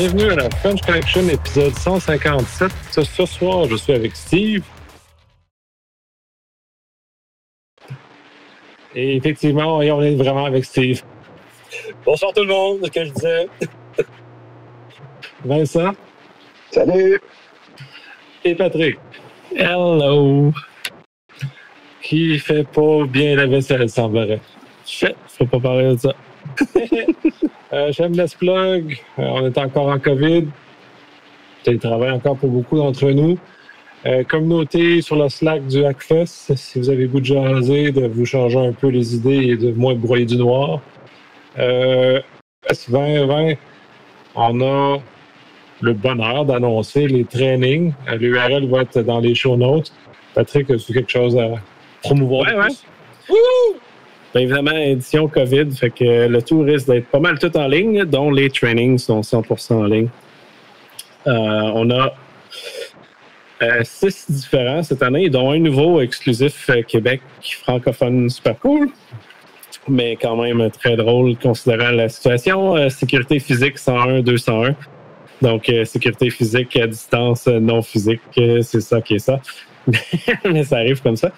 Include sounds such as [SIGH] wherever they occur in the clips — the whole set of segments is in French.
bienvenue à la French Connection épisode 157. Ce, ce soir, je suis avec Steve. Et effectivement, on est vraiment avec Steve. Bonsoir tout le monde, ce que je disais? Vincent? Salut! et Patrick, Hello! qui fait pas bien la vaisselle, semblerait. Shit, faut pas parler de ça. [LAUGHS] Euh, Shameless Plug, euh, on est encore en COVID. Télétravail encore pour beaucoup d'entre nous. Euh, communauté sur le Slack du Hackfest, si vous avez le goût de jaser, de vous changer un peu les idées et de moins broyer du noir. Euh, S2020, on a le bonheur d'annoncer les trainings. L'URL va être dans les show notes. Patrick, as-tu quelque chose à promouvoir? Ouais, ouais. Bien évidemment, édition COVID, fait que le tout risque d'être pas mal tout en ligne, dont les trainings sont 100% en ligne. Euh, on a euh, six différents cette année, dont un nouveau exclusif euh, Québec francophone super cool, mais quand même très drôle considérant la situation. Sécurité physique 101-201. Donc, euh, sécurité physique à distance non physique, c'est ça qui est ça. [LAUGHS] mais ça arrive comme ça.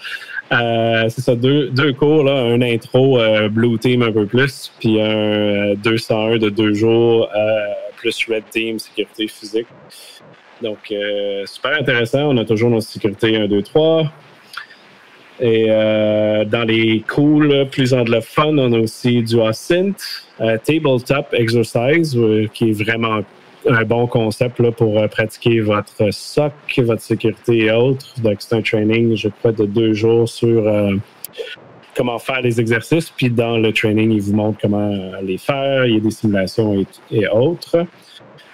Euh, c'est ça, deux, cours, là, un intro euh, Blue Team un peu plus, puis un euh, 201 de deux jours, euh, plus Red Team, sécurité physique. Donc, euh, super intéressant. On a toujours nos sécurités 1, 2, 3. Et euh, dans les cool, plus anglophones, on a aussi du Ascent, euh, Tabletop Exercise, euh, qui est vraiment un bon concept là, pour euh, pratiquer votre SOC, votre sécurité et autres. Donc, c'est un training, je crois, de deux jours sur euh, comment faire les exercices. Puis, dans le training, il vous montre comment les faire. Il y a des simulations et, autres.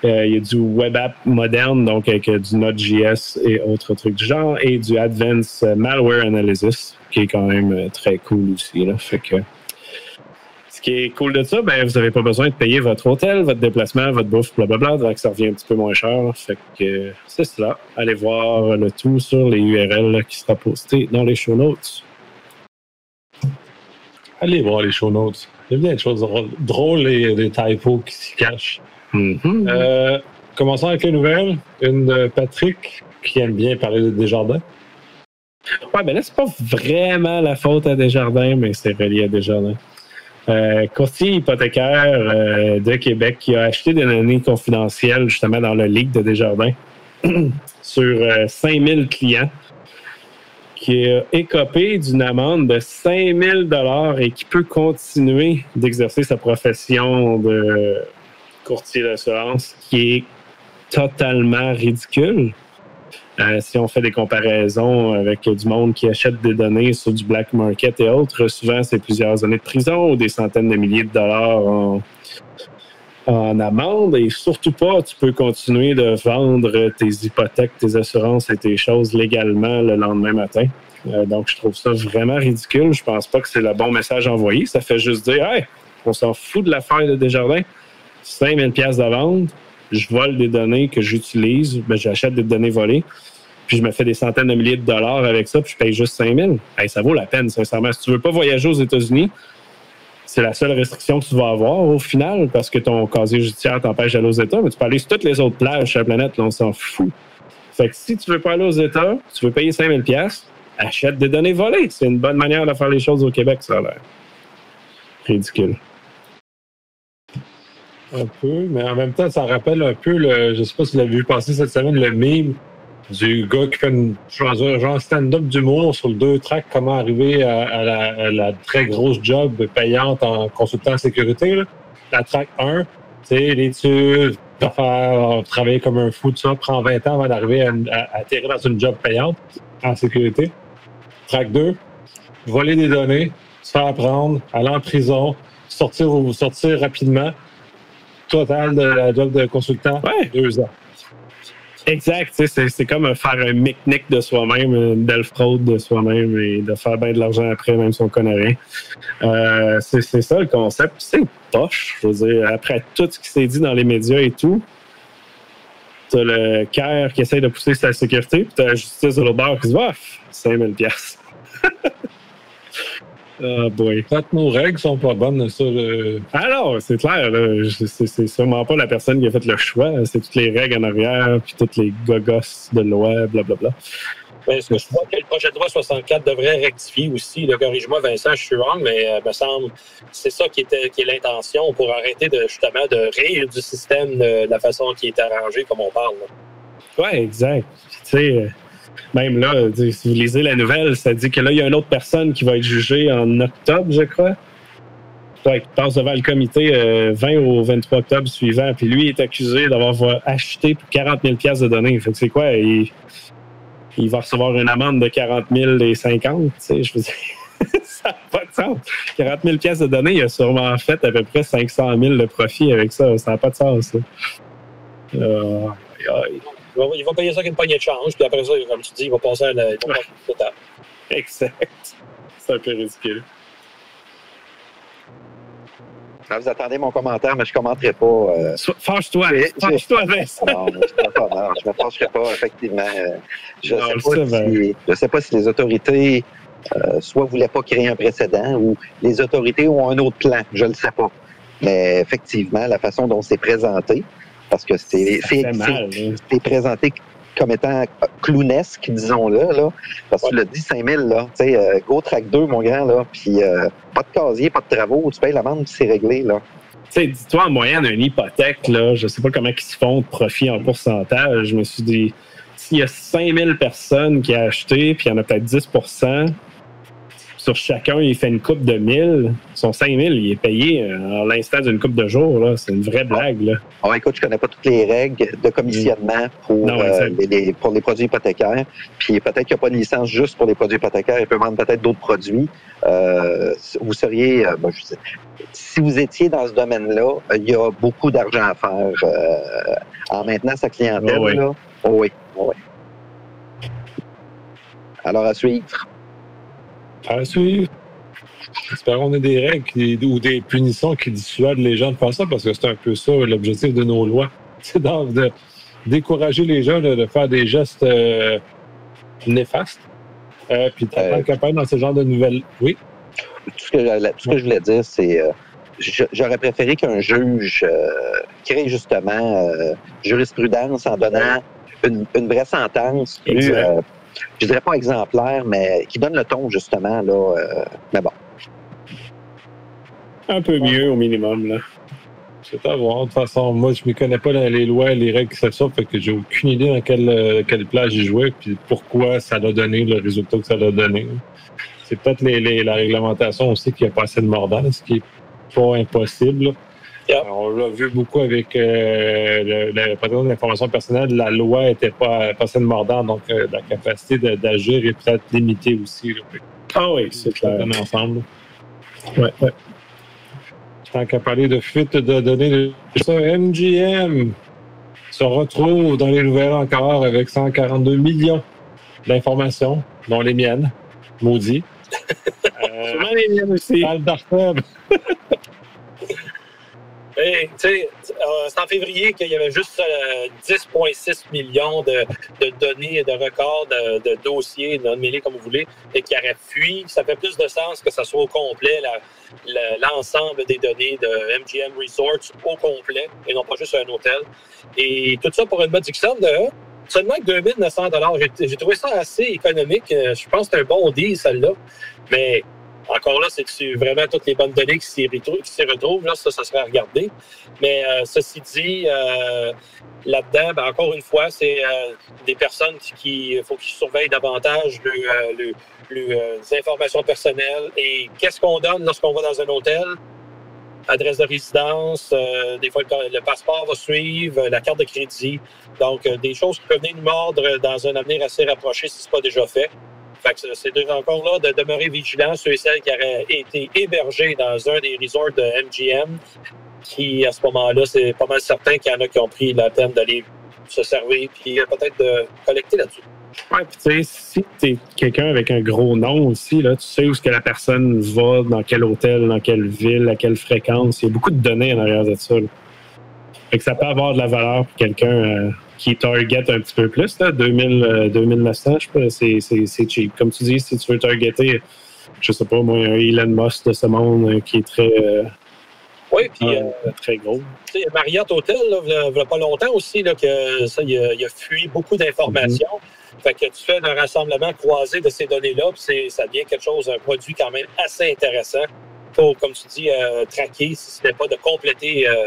Euh, il y a du web app moderne, donc avec du Node.js et autres trucs du genre, et du Advanced Malware Analysis, qui est quand même très cool aussi. Là. Fait que, ce qui est cool de ça, ben, vous n'avez pas besoin de payer votre hôtel, votre déplacement, votre bouffe, blablabla, donc ça revient un petit peu moins cher. Fait que euh, c'est cela. Allez voir le tout sur les URL là, qui sera posté dans les show notes. Allez voir les show notes. Il y a bien des choses drôles, et des typos qui s'y cachent. Mhm. Euh, commençons avec les nouvelles. Une de Patrick qui aime bien parler de Desjardins. Ouais, ben là, c'est pas vraiment la faute à Desjardins, mais c'est relié à Desjardins. Euh, courtier hypothécaire euh, de Québec qui a acheté des données confidentielles justement dans le leak de Desjardins [CLEARS THROAT] sur euh, 5000 clients qui a écopé d'une amende de 5000 dollars et qui peut continuer d'exercer sa profession de courtier d'assurance qui est totalement ridicule. Euh, si on fait des comparaisons avec du monde qui achète des données sur du black market et autres, souvent c'est plusieurs années de prison ou des centaines de milliers de dollars en, en amende. Et surtout pas, tu peux continuer de vendre tes hypothèques, tes assurances et tes choses légalement le lendemain matin. Euh, donc, je trouve ça vraiment ridicule. Je pense pas que c'est le bon message envoyé. Ça fait juste dire, hey, on s'en fout de l'affaire de Desjardins. 5000 pièces de vente, je vole des données que j'utilise, ben, j'achète des données volées, puis je me fais des centaines de milliers de dollars avec ça, puis je paye juste 5000. Hey, ça vaut la peine, sincèrement. Si tu veux pas voyager aux États-Unis, c'est la seule restriction que tu vas avoir au final, parce que ton casier judiciaire t'empêche d'aller aux États, mais tu peux aller sur toutes les autres plages sur la planète, là, on s'en fout. Fait que si tu veux pas aller aux États, tu veux payer 5000 pièces, achète des données volées. C'est une bonne manière de faire les choses au Québec, ça a l'air. Ridicule. Un peu, mais en même temps, ça rappelle un peu le. Je sais pas si vous l'avez vu passer cette semaine, le meme du gars qui fait une genre, genre stand-up d'humour sur le deux tracks, comment arriver à, la, très grosse job payante en consultant en sécurité. La track 1, c'est l'étude, faire travailler comme un fou, tout ça, prend 20 ans avant d'arriver à, à- à atterrir dans une job payante en sécurité. Track 2, voler des données, se faire prendre, aller en prison, sortir ou sortir rapidement. Total de la job de consultant, Ouais. deux ans. Exact. C'est, comme faire un mic-nic de soi-même, une belle fraude de soi-même et de faire bien de l'argent après, même si on connaît rien. Euh, c'est, ça le concept. C'est poche. Je veux dire, après tout ce qui s'est dit dans les médias et tout, t'as le CAIR qui essaie de pousser sa sécurité, puis t'as la justice de l'autre qui se dit Ah, 5000 pièces. [LAUGHS] Oh boy. Nos règles sont pas bonnes, ça. je- Ah non, c'est clair. C'est sûrement pas la personne qui a fait le choix. C'est toutes les règles en arrière, puis toutes les gogos de loi, blablabla. Mais ce que je crois que le projet de loi 64 devrait rectifier aussi, le corrige-moi Vincent, je suis wrong, mais euh, me semble c'est ça qui était qui est l'intention pour arrêter de justement de rire du système de, de la façon qui est arrangé comme on parle. là. Ouais, exact. Tu sais, euh, même là, si vous lisez la nouvelle, ça dit que là, il y a une autre personne qui va être jugée en octobre, je crois. Ouais, qui passe devant le comité euh, 20 au 23 octobre suivant. Puis lui est accusé d'avoir acheté pour 40 000 pièces de données. Fait que c'est quoi? Il, va recevoir une amende de 40 000 et 50. Tu sais, je veux dire, [LAUGHS] ça n'a pas de sens. 40 000 pièces de données, il a sûrement fait à peu près 500 000 de profit avec ça. Ça n'a pas de sens. ça. Euh, va, il va payer ça avec une poignée de change, puis après ça, comme tu dis, il va passer à la. Exact. C'est un peu ridicule. Ah, vous attendez mon commentaire, mais je ne commenterai pas. euh, So- Fâche-toi. Vincent. Non, je ne me pencherai pas, effectivement. Euh, Je ne si- sais pas si les autorités euh, soit ne voulaient pas créer un précédent ou les autorités ont un autre plan. Je ne le sais pas. Mais effectivement, la façon dont c'est présenté, parce que c'est présenté comme étant clownesque, disons-le, là. Parce que tu l'as dit, 5000, là. Tu sais, euh, Go Track 2, mon grand, là. Puis euh, pas de casier, pas de travaux. Tu payes l'amende, puis c'est réglé, là. Tu sais, dis-toi, en moyenne, une hypothèque, là, je sais pas comment ils se font de profit en pourcentage. Je me suis dit, s'il y a 5000 personnes qui ont acheté, puis il y en a peut-être 10 sur chacun, il fait une coupe de 1000. Son 5000, il est payé euh, à l'instant d'une coupe de jours. là. C'est une vraie blague. Là. Bon, écoute, je connais pas toutes les règles de commissionnement pour, Non, euh, les, les- pour les produits hypothécaires. Puis peut-être qu'il n'y a pas de licence juste pour les produits hypothécaires. Il peut vendre peut-être d'autres produits. Euh, vous seriez, euh, je sais- si vous étiez dans ce domaine-là, il y a beaucoup d'argent à faire en maintenant sa clientèle. Oh oui. Là. Oh oui, oh oui. Alors à suivre. À suivre. Espérons qu'on ait des règles qui- ou des punitions qui dissuadent les gens de faire ça, parce que c'est un peu ça l'objectif de nos lois. [LAUGHS] C'est de décourager les gens de, de faire des gestes euh, néfastes. Euh, puis Euh, t'entends capable dans ce genre de nouvelles. Oui? tout ce que, j'allais- tout ce que je voulais dire, c'est euh, j'aurais préféré qu'un juge euh, crée justement euh, jurisprudence en donnant une, une vraie sentence plus, euh, je dirais pas exemplaire, mais qui donne le ton justement là. euh, mais bon, Un peu mieux au minimum. Là. C'est à voir. De toute façon, moi, je ne m'y connais pas dans les lois et les règles qui ça, fait que j'ai aucune idée dans quelle, euh, quelle plage j'y jouais, puis pourquoi ça a donné le résultat que ça a donné. C'est peut-être les, les- la réglementation aussi qui a pas assez de mordant, ce qui est pas impossible. là. Yeah. On l'a vu beaucoup avec euh, le, le protection de l'information personnelle. La loi n'était pas, pas assez de mordant, donc euh, la capacité d'agir est peut-être limitée aussi. là. Ah oui, c'est clair. ensemble. Ouais, ouais. Tant qu'à parler de fuite de données, de ça, MGM se retrouve dans les nouvelles encore avec 142 millions d'informations, dont les miennes, maudit. [LAUGHS] Euh, les miennes aussi. dans le dark web. [LAUGHS] Hey, euh, c'est en février qu'il y avait juste euh, 10,6 millions de, de données de records de, de dossiers, non-mêlés comme vous voulez, et qui auraient fui. Ça fait plus de sens que ça soit au complet l'ensemble des données de MGM Resorts au complet, et non pas juste un hôtel. Et tout ça pour une modique somme de seulement que 2900 J'ai j'ai trouvé ça assez économique. Euh, Je pense que c'est un bon deal, celle-là. Mais encore là, c'est vraiment toutes les bonnes données qui s'y retrouvent. Là, ça, ça serait à regarder. Mais euh, ceci dit, euh, là-dedans, ben, encore une fois, c'est euh, des personnes qui faut qu'ils surveillent davantage le, euh, le- le, euh, les informations personnelles. Et qu'est-ce qu'on donne lorsqu'on va dans un hôtel? Adresse de résidence, euh, des fois le, passeport va suivre, la carte de crédit. Donc, euh, des choses qui peuvent venir nous mordre dans un avenir assez rapproché si ce n'est pas déjà fait. Fait que c'est deux encore là de demeurer vigilants, ceux et celles qui auraient été hébergés dans un des resorts de MGM, qui à ce moment-là, c'est pas mal certain qu'il y en a qui ont pris la peine d'aller se servir, puis peut-être de collecter là-dessus. Ouais, puis tu sais, si t'es quelqu'un avec un gros nom aussi, là, tu sais où est-ce que la personne va, dans quel hôtel, dans quelle ville, à quelle fréquence. Il y a beaucoup de données en arrière de ça. là. Fait que ça peut avoir de la valeur pour quelqu'un euh, qui target un petit peu plus. Là, 2000, euh, 2900, je sais pas, c'est, c'est, c'est cheap. Comme tu dis, si tu veux targeter je sais pas, moi, un Elon Musk de ce monde euh, qui est très, euh, Oui, puis euh, euh, très gros. tu sais, Marriott Hotel, là, il y a- pas longtemps aussi, là, que ça, il a, il a fui beaucoup d'informations. Fait que tu fais un rassemblement croisé de ces données-là, puis c'est- ça devient quelque chose, un produit quand même assez intéressant pour, comme tu dis, euh, traquer, si ce n'est pas de compléter euh,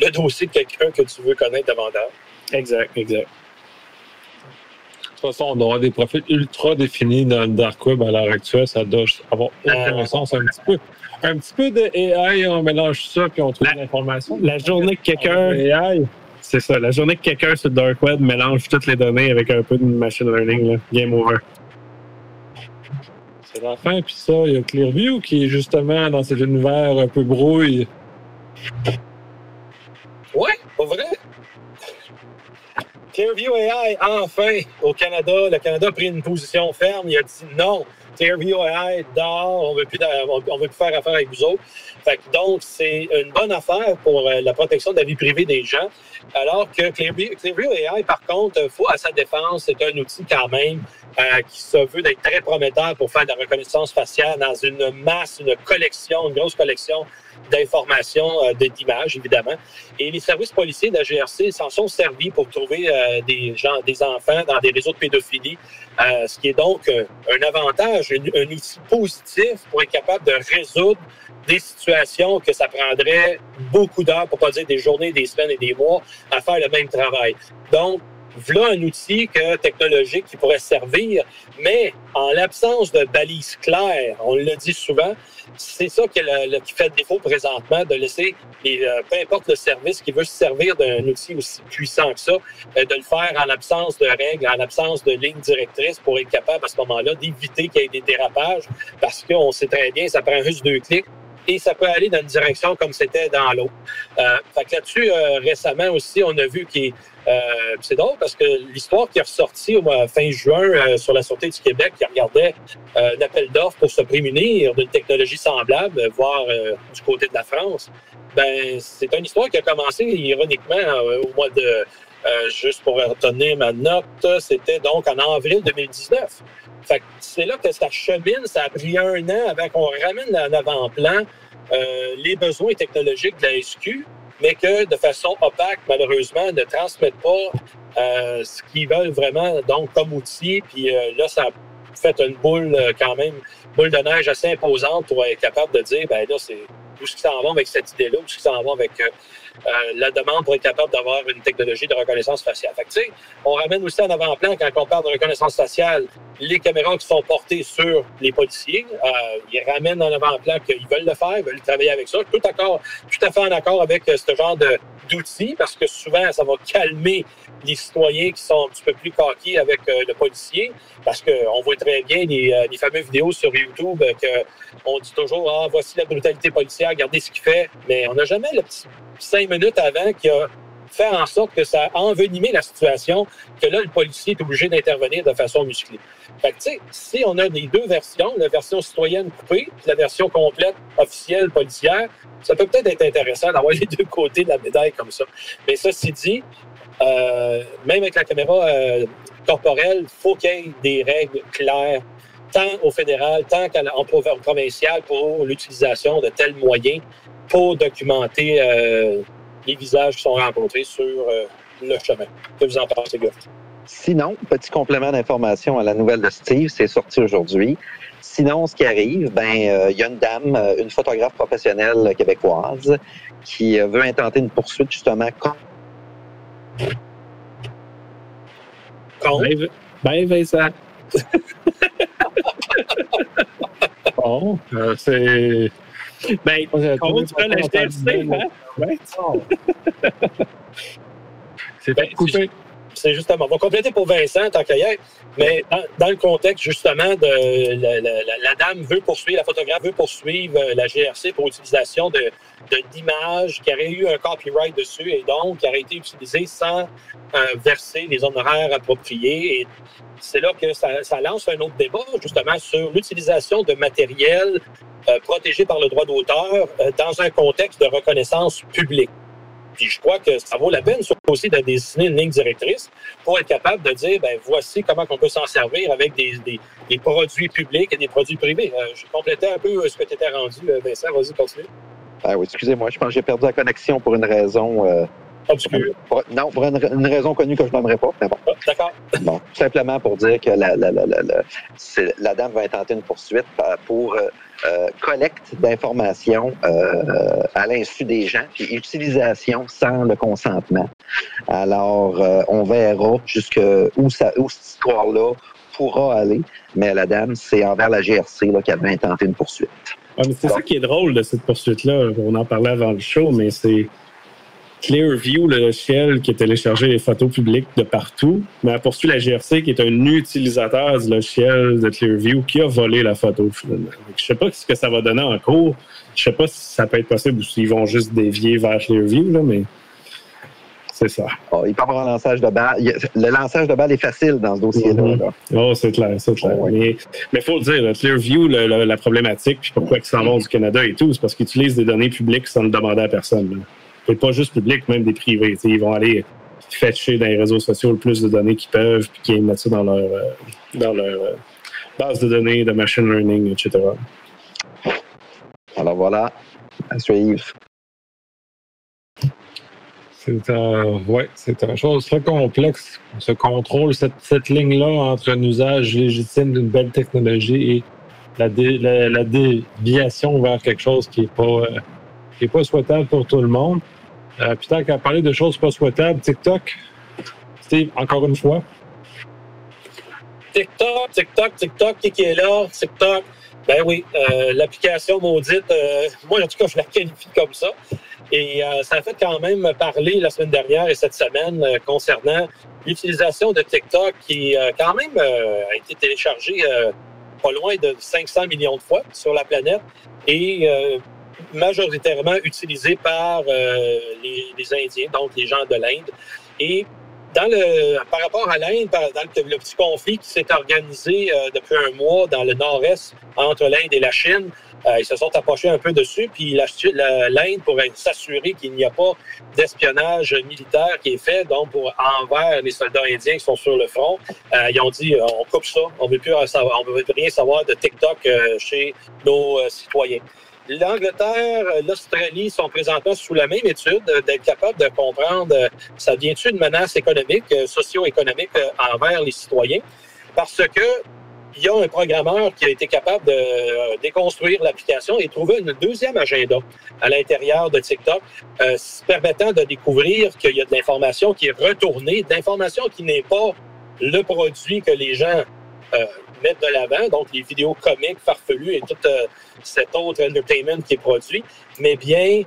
le dossier de quelqu'un que tu veux connaître davantage. Exact, exact. De toute façon, on aura des profils ultra définis dans le dark web à l'heure actuelle. Ça doit avoir aucun Euh, sens. Un petit peu, un petit peu de AI, on mélange ça puis on trouve La- l'information. La journée que quelqu'un, AI, c'est ça, la journée que quelqu'un sur le dark web mélange toutes les données avec un peu de machine learning, là, game over. c'est la fin. Puis ça, il y a Clearview qui est justement dans cet univers un peu brouille. Ouais, pas vrai? Clearview AI, enfin, au Canada, le Canada a pris une position ferme. Il a dit non. Clearview AI, dehors, on ne veut plus faire affaire avec vous autres. Donc, c'est une bonne affaire pour euh, la protection de la vie privée des gens. Alors que Clearview, AI, par contre, euh, faut, à sa défense, c'est un outil quand même euh, qui se veut d'être très prometteur pour faire de la reconnaissance faciale dans une masse, une collection, une grosse collection d'informations, d'images, évidemment. Et les services policiers de la GRC s'en sont servis pour trouver des enfants dans des réseaux de pédophilie, ce qui est donc un avantage, un outil positif pour être capable de résoudre des situations que ça prendrait beaucoup d'heures, pour pas dire des journées, des semaines et des mois, à faire le même travail. Donc, voilà un outil que, technologique qui pourrait servir, mais en l'absence de balises claires, on le dit souvent, c'est ça qui, fait défaut présentement, de laisser, euh, peu importe le service qui veut se servir d'un outil aussi puissant que ça, euh, de le faire en absence de règles, en absence de lignes directrices pour être capable à ce moment-là d'éviter qu'il y ait des dérapages, parce qu'on sait très bien, ça prend juste deux clics et ça peut aller dans une direction comme c'était dans l'autre. Euh, fait que là-dessus, euh, récemment aussi, on a vu qu'il euh, c'est drôle parce que l'histoire qui est ressortie au mois- fin juin euh, sur la Sûreté du Québec qui regardait euh, un appel d'offres pour se prémunir d'une technologie semblable, euh, voire euh, du côté de la France, ben c'est une histoire qui a commencé ironiquement euh, au mois de juste pour retenir ma note, c'était donc en avril 2019. C'est là que ça chemine, ça a pris un an avant qu'on ramène en avant-plan euh, les besoins technologiques de la SQ, mais que de façon opaque, malheureusement, ne transmettent pas euh, ce qu'ils veulent vraiment, donc comme outil. Puis euh, là, ça a fait une boule euh, quand même, boule de neige assez imposante pour être capable de dire, ben là, c'est où est-ce qu'ils s'en vont avec cette idée-là, où est-ce qu'ils s'en vont avec euh, la demande pour être capable d'avoir une technologie de reconnaissance faciale. Fait que, on ramène aussi en avant-plan, quand on parle de reconnaissance faciale, les caméras qui sont portées sur les policiers. Euh, ils ramènent en avant-plan qu'ils veulent le faire, ils veulent travailler avec ça. Tout, à fait en accord avec euh, ce genre d'outils, parce que souvent, ça va calmer les citoyens qui sont un petit peu plus coqués avec le policier, parce qu'on voit très bien les, les fameuses vidéos sur YouTube euh, que on dit toujours Ah, voici la brutalité policière, regardez ce qu'il fait. Mais on n'a jamais le petit cinq minutes avant qui a fait en sorte que ça a envenimé la situation, que là, le policier est obligé d'intervenir de façon musclée. Fait que, si on a les deux versions, la version citoyenne coupée, puis la version complète officielle policière, ça peut peut-être être intéressant d'avoir [LAUGHS] les deux côtés de la médaille comme ça. Mais ceci dit, euh, même avec la caméra euh, corporelle, faut qu'il y ait des règles claires, tant au fédéral, tant qu'en provincial, pour l'utilisation de tels moyens pour documenter euh, les visages qui sont rencontrés sur euh, le chemin. Que vous en pensez, gars? Sinon, petit complément d'information à la nouvelle de Steve, c'est sorti aujourd'hui. Sinon, ce qui arrive, ben, euh, il y a une dame, une photographe professionnelle québécoise, qui euh, veut intenter une poursuite justement contre Contre? Ben, ben Vincent. [LAUGHS] Bon, euh, c'est. Ben, contre, la GRC, hein? Ouais. [LAUGHS] C'est Ben, coupé. C'est justement, on va compléter pour Vincent, tant qu'à mais dans, le contexte justement de la, dame veut poursuivre, la photographe veut poursuivre euh, la GRC pour utilisation de d'images qui auraient eu un copyright dessus et donc qui auraient été utilisées sans euh, verser les honoraires appropriés. Et c'est là que ça, lance un autre débat justement sur l'utilisation de matériel euh, protégé par le droit d'auteur dans un contexte de reconnaissance publique. Puis je crois que ça vaut la peine aussi de dessiner une ligne directrice pour être capable de dire, ben voici comment on peut s'en servir avec des, des, produits publics et des produits privés. Euh, je complétais un peu ce que tu étais rendu, Vincent. Vas-y, continue. Ah oui, excusez-moi, je pense que j'ai perdu la connexion pour une raison. Euh, non, pour une, raison connue que je n'aimerais pas. Mais bon. D'accord. Bon, simplement pour dire que la, la, la, la dame va intenter une poursuite pour euh, euh, collecte d'informations euh, à l'insu des gens, puis utilisation sans le consentement. Alors, on verra jusque où, ça, où cette histoire-là pourra aller, mais la dame, c'est envers la GRC qu'elle va intenter une poursuite. Ah, c'est ça qui est drôle de cette poursuite-là. On en parlait avant le show, mais c'est Clearview, le logiciel qui a téléchargé les photos publiques de partout, mais a poursuivi la GRC, qui est un utilisateur du logiciel de Clearview, qui a volé la photo finalement. Je sais pas ce que ça va donner en cours. Je sais pas si ça peut être possible ou s'ils vont juste dévier vers Clearview, là, mais c'est ça. Oh, il peut avoir un lançage de balle. Le lançage de balle est facile dans ce dossier-là. Mm-hmm. Oh, c'est clair, c'est clair. Mais il faut le dire, Clearview, la problématique, puis pourquoi ils s'en vont du Canada et tout, c'est parce qu'ils utilisent des données publiques sans le demander à personne pas juste public, même des privés. ils vont aller fetcher dans les réseaux sociaux le plus de données qu'ils peuvent, puis qu'ils mettent ça dans leur, euh, dans leur euh, base de données de machine learning, etc. Alors voilà, à suivre. C'est euh, ouais, c'est une chose très complexe, ce contrôle, cette, cette ligne-là entre un usage légitime d'une belle technologie et la, la, déviation vers quelque chose qui n'est pas, qui est pas souhaitable pour tout le monde. Euh, puis tant qu'à parler de choses pas souhaitables, TikTok, Steve, encore une fois. TikTok, TikTok, TikTok, qui est là? TikTok. Ben oui, euh, l'application maudite, euh, moi en tout cas, je la qualifie comme ça. Et ça a fait quand même parler la semaine dernière et cette semaine concernant l'utilisation de TikTok qui quand même a été téléchargée pas loin de 500 millions de fois sur la planète. Et majoritairement utilisé par euh, les, Indiens, donc les gens de l'Inde. Et par rapport à l'Inde, dans le, petit conflit qui s'est organisé euh, depuis un mois dans le nord-est entre l'Inde et la Chine, euh, ils se sont approchés un peu dessus, puis l'Inde, pour s'assurer qu'il n'y a pas d'espionnage militaire qui est fait, donc pour envers les soldats indiens qui sont sur le front, ils ont dit on coupe ça, on ne veut plus rien savoir de TikTok chez nos citoyens. L'Angleterre, l'Australie sont présentement sous la même étude d'être capable de comprendre euh, ça devient-tu une menace économique, euh, socio-économique euh, envers les citoyens, parce que il y a un programmeur qui a été capable de déconstruire l'application et trouver un deuxième agenda à l'intérieur de TikTok, permettant de découvrir qu'il y a de l'information qui est retournée, de l'information qui n'est pas le produit que les gens mettre de l'avant, donc les vidéos comiques, farfelues et tout euh, cet autre entertainment qui est produit, mais bien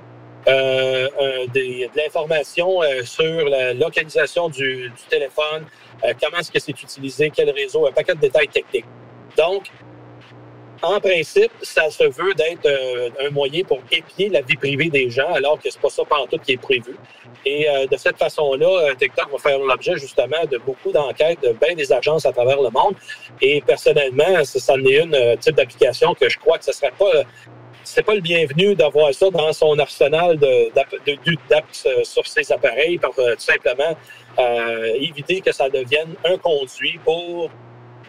euh, de l'information euh, sur la localisation du, du téléphone, comment est-ce que c'est utilisé, quel réseau, un paquet de détails techniques. Donc, en principe, ça se veut d'être euh, un moyen pour épier la vie privée des gens, alors que c'est pas ça tout qui est prévu. Et euh, de cette façon-là, euh, TikTok va faire l'objet justement de beaucoup d'enquêtes de bien des agences à travers le monde. Et personnellement, ça, en est une type d'application que je crois que ce serait pas c'est pas le bienvenu d'avoir ça dans son arsenal d'apps sur ses appareils pour tout simplement éviter que ça devienne un conduit pour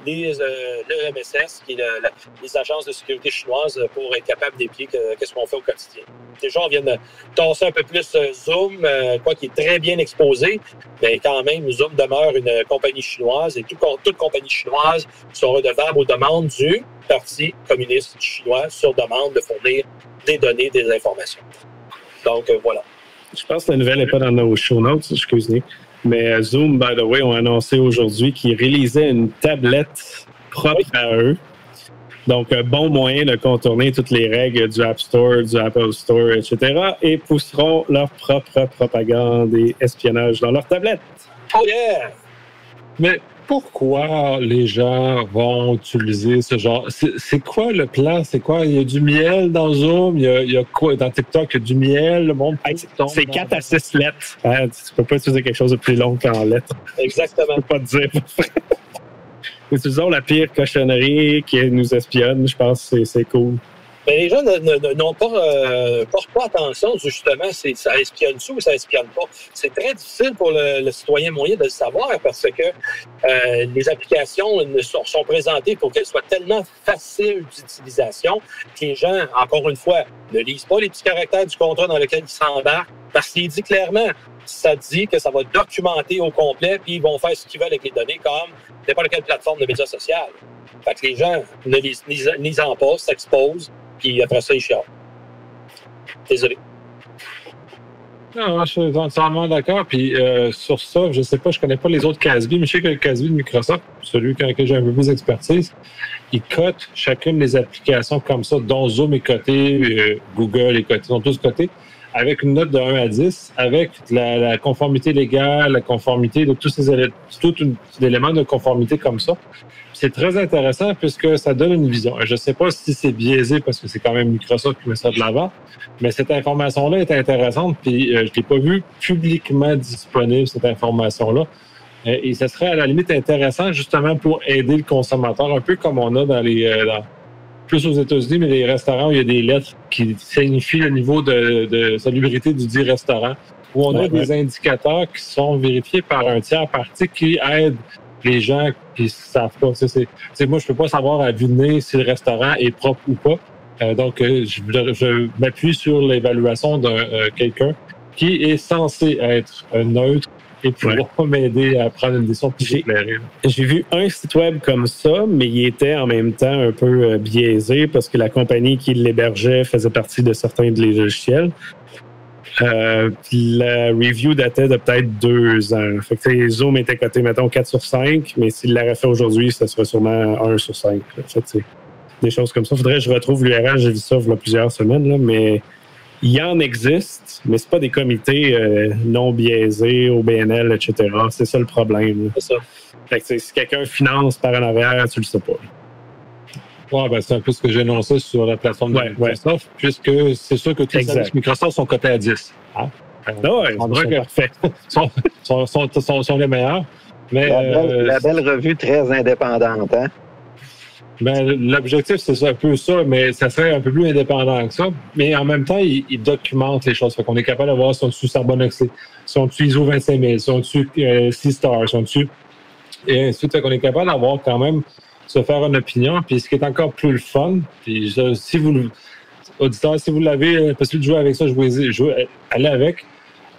les, euh, le MSS, qui les agences de sécurité chinoises, pour être capable d'épier qu'est-ce qu'on fait au quotidien. Déjà, on vient de tasser un peu plus euh, Zoom, euh, quoi qui est très bien exposé, mais quand même, Zoom demeure une compagnie chinoise et toute, toute compagnie chinoise sont redevables aux demandes du Parti communiste chinois sur demande de fournir des données, des informations. Donc, voilà. Je pense que la nouvelle n'est pas dans nos show notes, excusez-moi. Mais Zoom, by the way, ont annoncé aujourd'hui qu'ils réalisaient une tablette propre à eux. Donc, un bon moyen de contourner toutes les règles du App Store, du Apple Store, etc. et pousseront leur propre propagande et espionnage dans leur tablette. Oh yeah! Mais pourquoi les gens vont utiliser ce genre. C'est quoi le plan? C'est quoi? Il y a du miel dans Zoom? Il y a, quoi? Dans TikTok, il y a du miel, le monde. c'est 4 à 6 lettres. Tu tu peux pas utiliser quelque chose de plus long qu'en lettres. Exactement. Je peux pas te dire. Utilisons [LAUGHS] la pire cochonnerie qui nous espionne. Je pense que c'est cool. Mais les gens n'ont pas, euh, portent pas attention, justement, ça espionne-tu ou ça espionne pas. C'est très difficile pour le, citoyen moyen de le savoir parce que euh, les applications sont, sont présentées pour qu'elles soient tellement faciles d'utilisation que les gens, encore une fois, ne lisent pas les petits caractères du contrat dans lequel ils s'embarquent parce qu'il dit clairement, ça dit que ça va documenter au complet, puis ils vont faire ce qu'ils veulent avec les données, comme n'importe quelle plateforme de médias sociaux. Fait que les gens ne lisent en pas, s'exposent, puis après ça, ils chialent. Désolé. Non, je suis entièrement d'accord. Puis euh, sur ça, je sais pas, je connais pas les autres CASB, mais je sais que le CASB de Microsoft, celui avec lequel j'ai un peu plus d'expertise, il cote chacune des applications comme ça, dont Zoom est coté, euh, Google est coté, ils sont tous cotés avec une note de 1 à 10, avec la, conformité légale, la conformité de tous ces éléments, de conformité comme ça. C'est très intéressant puisque ça donne une vision. Je ne sais pas si c'est biaisé parce que c'est quand même Microsoft qui met ça de l'avant, mais cette information-là est intéressante. Puis euh, je ne l'ai pas vu publiquement disponible, cette information-là. Euh, et ce serait à la limite intéressant justement pour aider le consommateur, un peu comme on a dans les, euh, plus aux États-Unis, mais les restaurants où il y a des lettres qui signifient le niveau de, salubrité du dit restaurant, où on a des indicateurs qui sont vérifiés par un tiers parti qui aide les gens qui savent pas. C'est, moi, je peux pas savoir à vue si le restaurant est propre ou pas. Euh, donc, euh, je, m'appuie sur l'évaluation de euh, quelqu'un qui est censé être neutre et pouvoir [LAUGHS] m'aider à prendre une décision plus éclairée. J'ai vu un site web comme ça, mais il était en même temps un peu euh, biaisé parce que la compagnie qui l'hébergeait faisait partie de certains des logiciels. Euh, la review datait de peut-être deux ans. Fait que Zoom était coté, mettons, 4 sur 5, mais s'il l'aurait fait aujourd'hui, ça serait sûrement 1 sur 5. Fait des choses comme ça. Faudrait que je retrouve l'URL, j'ai vu ça il y a plusieurs semaines, là, mais il y en existe, mais c'est pas des comités euh, non biaisés au BNL, etc. C'est ça le problème. C'est ça. Fait que, si quelqu'un finance par en arrière, tu le sais pas. Ouais, ben, c'est un peu ce que j'ai annoncé sur la plateforme de Microsoft, puisque c'est sûr que tous les services Microsoft sont cotés à 10. Hein? Ah ouais, c'est sont, sont, sont, sont, les meilleurs. Mais, la, belle, euh, la belle revue très indépendante, hein? Ben, l'objectif, c'est un peu ça, mais ça serait un peu plus indépendant que ça. Mais en même temps, il, documente les choses. Fait qu'on est capable de voir si on dessus Sarbonoxy, si on dessus ISO 25000, si on dessus euh, C-Star, si. Et ensuite, fait qu'on est capable d'avoir quand même, se faire une opinion. Puis ce qui est encore plus le fun, puis si vous, auditeur, si vous l'avez, parce que jouer avec ça, jouez, jouez, allez avec.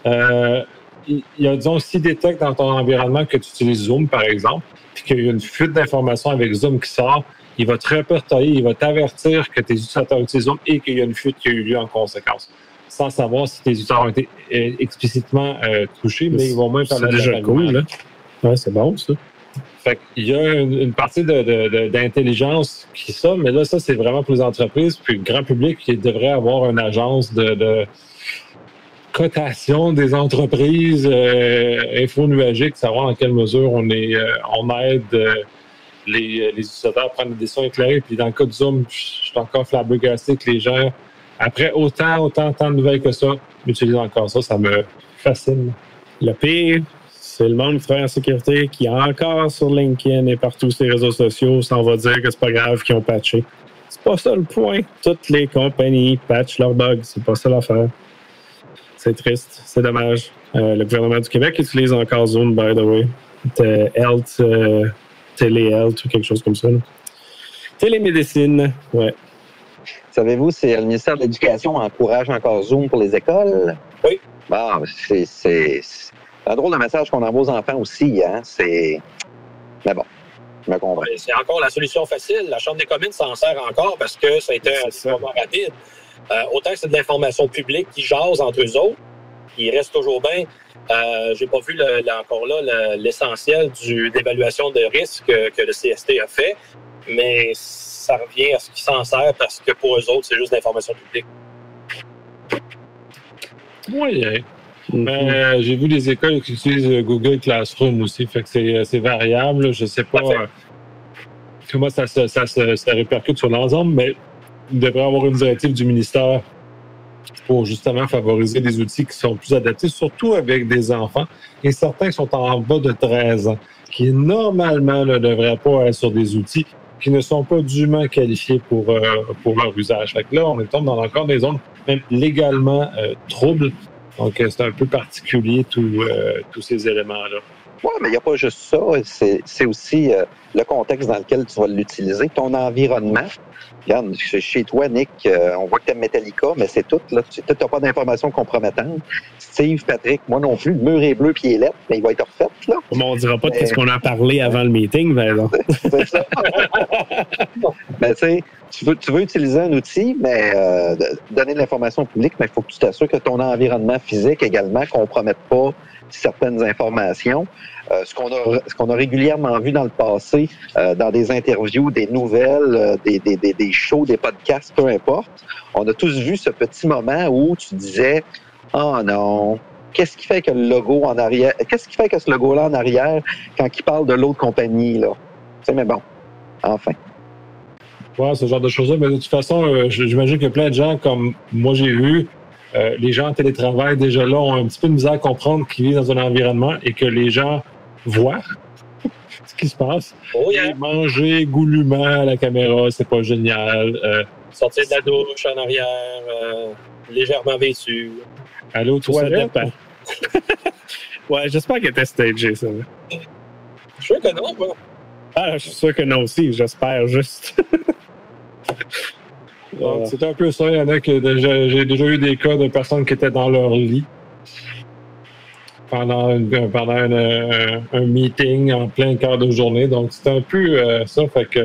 Euh, il y a, disons, si détecte dans ton environnement que tu utilises Zoom, par exemple, puis qu'il y a une fuite d'informations avec Zoom qui sort, il va te répertorier, il va t'avertir que tes utilisateurs utilisent Zoom et qu'il y a une fuite qui a eu lieu en conséquence, sans savoir si tes utilisateurs ont été euh, explicitement euh, touchés, mais ils vont même faire C'est déjà cool, là. Ouais, c'est bon, ça. Fait qu'il y a une, partie d'intelligence de, qui ça, mais là, ça, c'est vraiment pour les entreprises, puis le grand public qui devrait avoir une agence de, cotation des entreprises euh, info-nuagiques, savoir en quelle mesure on est euh, on aide les, les, utilisateurs prendre des décisions éclairées. Puis dans le cas de Zoom, je suis encore flabbergasté que les gens, après autant, autant, tant de nouvelles que ça, utilisent encore ça. Ça me fascine. Le pire, c'est le monde travaille en sécurité qui est encore sur LinkedIn et partout sur les réseaux sociaux s'en va dire que c'est pas grave qu'ils ont patché. C'est pas ça le point. Toutes les compagnies patchent leurs bugs. C'est pas ça l'affaire. C'est triste. C'est dommage. Euh, le gouvernement du Québec utilise encore Zoom, by the way. Health, euh, téléhealth ou quelque chose comme ça. Télémédecine, ouais. Savez-vous si le ministère de l'Éducation encourage encore Zoom pour les écoles? Oui. Bon, c'est un drôle de message qu'on envoie aux enfants aussi. Hein? C'est. Mais bon, je me comprends. C'est encore la solution facile. La Chambre des communes s'en sert encore parce que ça a été un moment rapide. Euh, autant que c'est de l'information publique qui jase entre eux autres, il reste toujours bien euh, J'ai pas vu le, encore là l'essentiel d'évaluation de risque que, le CST a fait, mais ça revient à ce qui s'en sert parce que pour eux autres, c'est juste l'information publique. Oui, euh, j'ai vu des écoles qui utilisent Google Classroom aussi, fait que c'est euh, variable. Je sais pas euh, comment ça, ça, ça, ça, répercute sur l'ensemble, mais il devrait y avoir une directive du ministère pour justement favoriser des outils qui sont plus adaptés, surtout avec des enfants et certains sont en bas de 13 ans, qui normalement ne devraient pas être sur des outils qui ne sont pas dûment qualifiés pour, euh, pour leur usage. Là, on est tombé dans encore des zones même légalement euh, troubles. Donc, euh, c'est un peu particulier tous tous ces éléments-là. Oui, mais il n'y a pas juste ça. C'est aussi le contexte dans lequel tu vas l'utiliser, ton environnement. Regarde, chez toi, Nick, euh, on voit que tu aimes Metallica, mais c'est tout. Là. Tu n'as pas d'informations compromettantes. Steve, Patrick, moi non plus, le mur est bleu puis il est lettre, mais il va être refait. Là. Mais on ne dira pas de ce qu'on a parlé avant le meeting, mais c'est ça. [LAUGHS] ben, tu veux, tu veux utiliser un outil, mais euh, donner de l'information publique, mais il faut que tu t'assures que ton environnement physique également ne compromette pas certaines informations. Euh, ce qu'on a, régulièrement vu dans le passé, euh, dans des interviews, des nouvelles, euh, des, shows, des podcasts, peu importe, on a tous vu ce petit moment où tu disais, oh non, qu'est-ce qui fait que le logo en arrière, qu'est-ce qui fait que ce logo-là en arrière quand il parle de l'autre compagnie là, tu mais bon, enfin. Ouais, ce genre de choses-là. Mais de toute façon, j'imagine que plein de gens, comme moi j'ai vu, les gens en télétravail déjà là ont un petit peu de misère à comprendre qu'ils vivent dans un environnement et que les gens voir ce qui se passe. Oh, manger goulûment à la caméra, c'est pas génial. Euh, Sortir de la douche en arrière, euh, légèrement vêtu. Aller aux toilettes. [LAUGHS] ouais, j'espère qu'elle était stagée, ça. Je suis sûr que non, moi. Ah, je suis sûr que non aussi, j'espère juste. [LAUGHS] C'est un peu ça. Il y en a que j'ai déjà eu des cas de personnes qui étaient dans leur lit pendant, pendant un, meeting en plein quart de journée. Donc, c'est un peu euh, ça. Fait que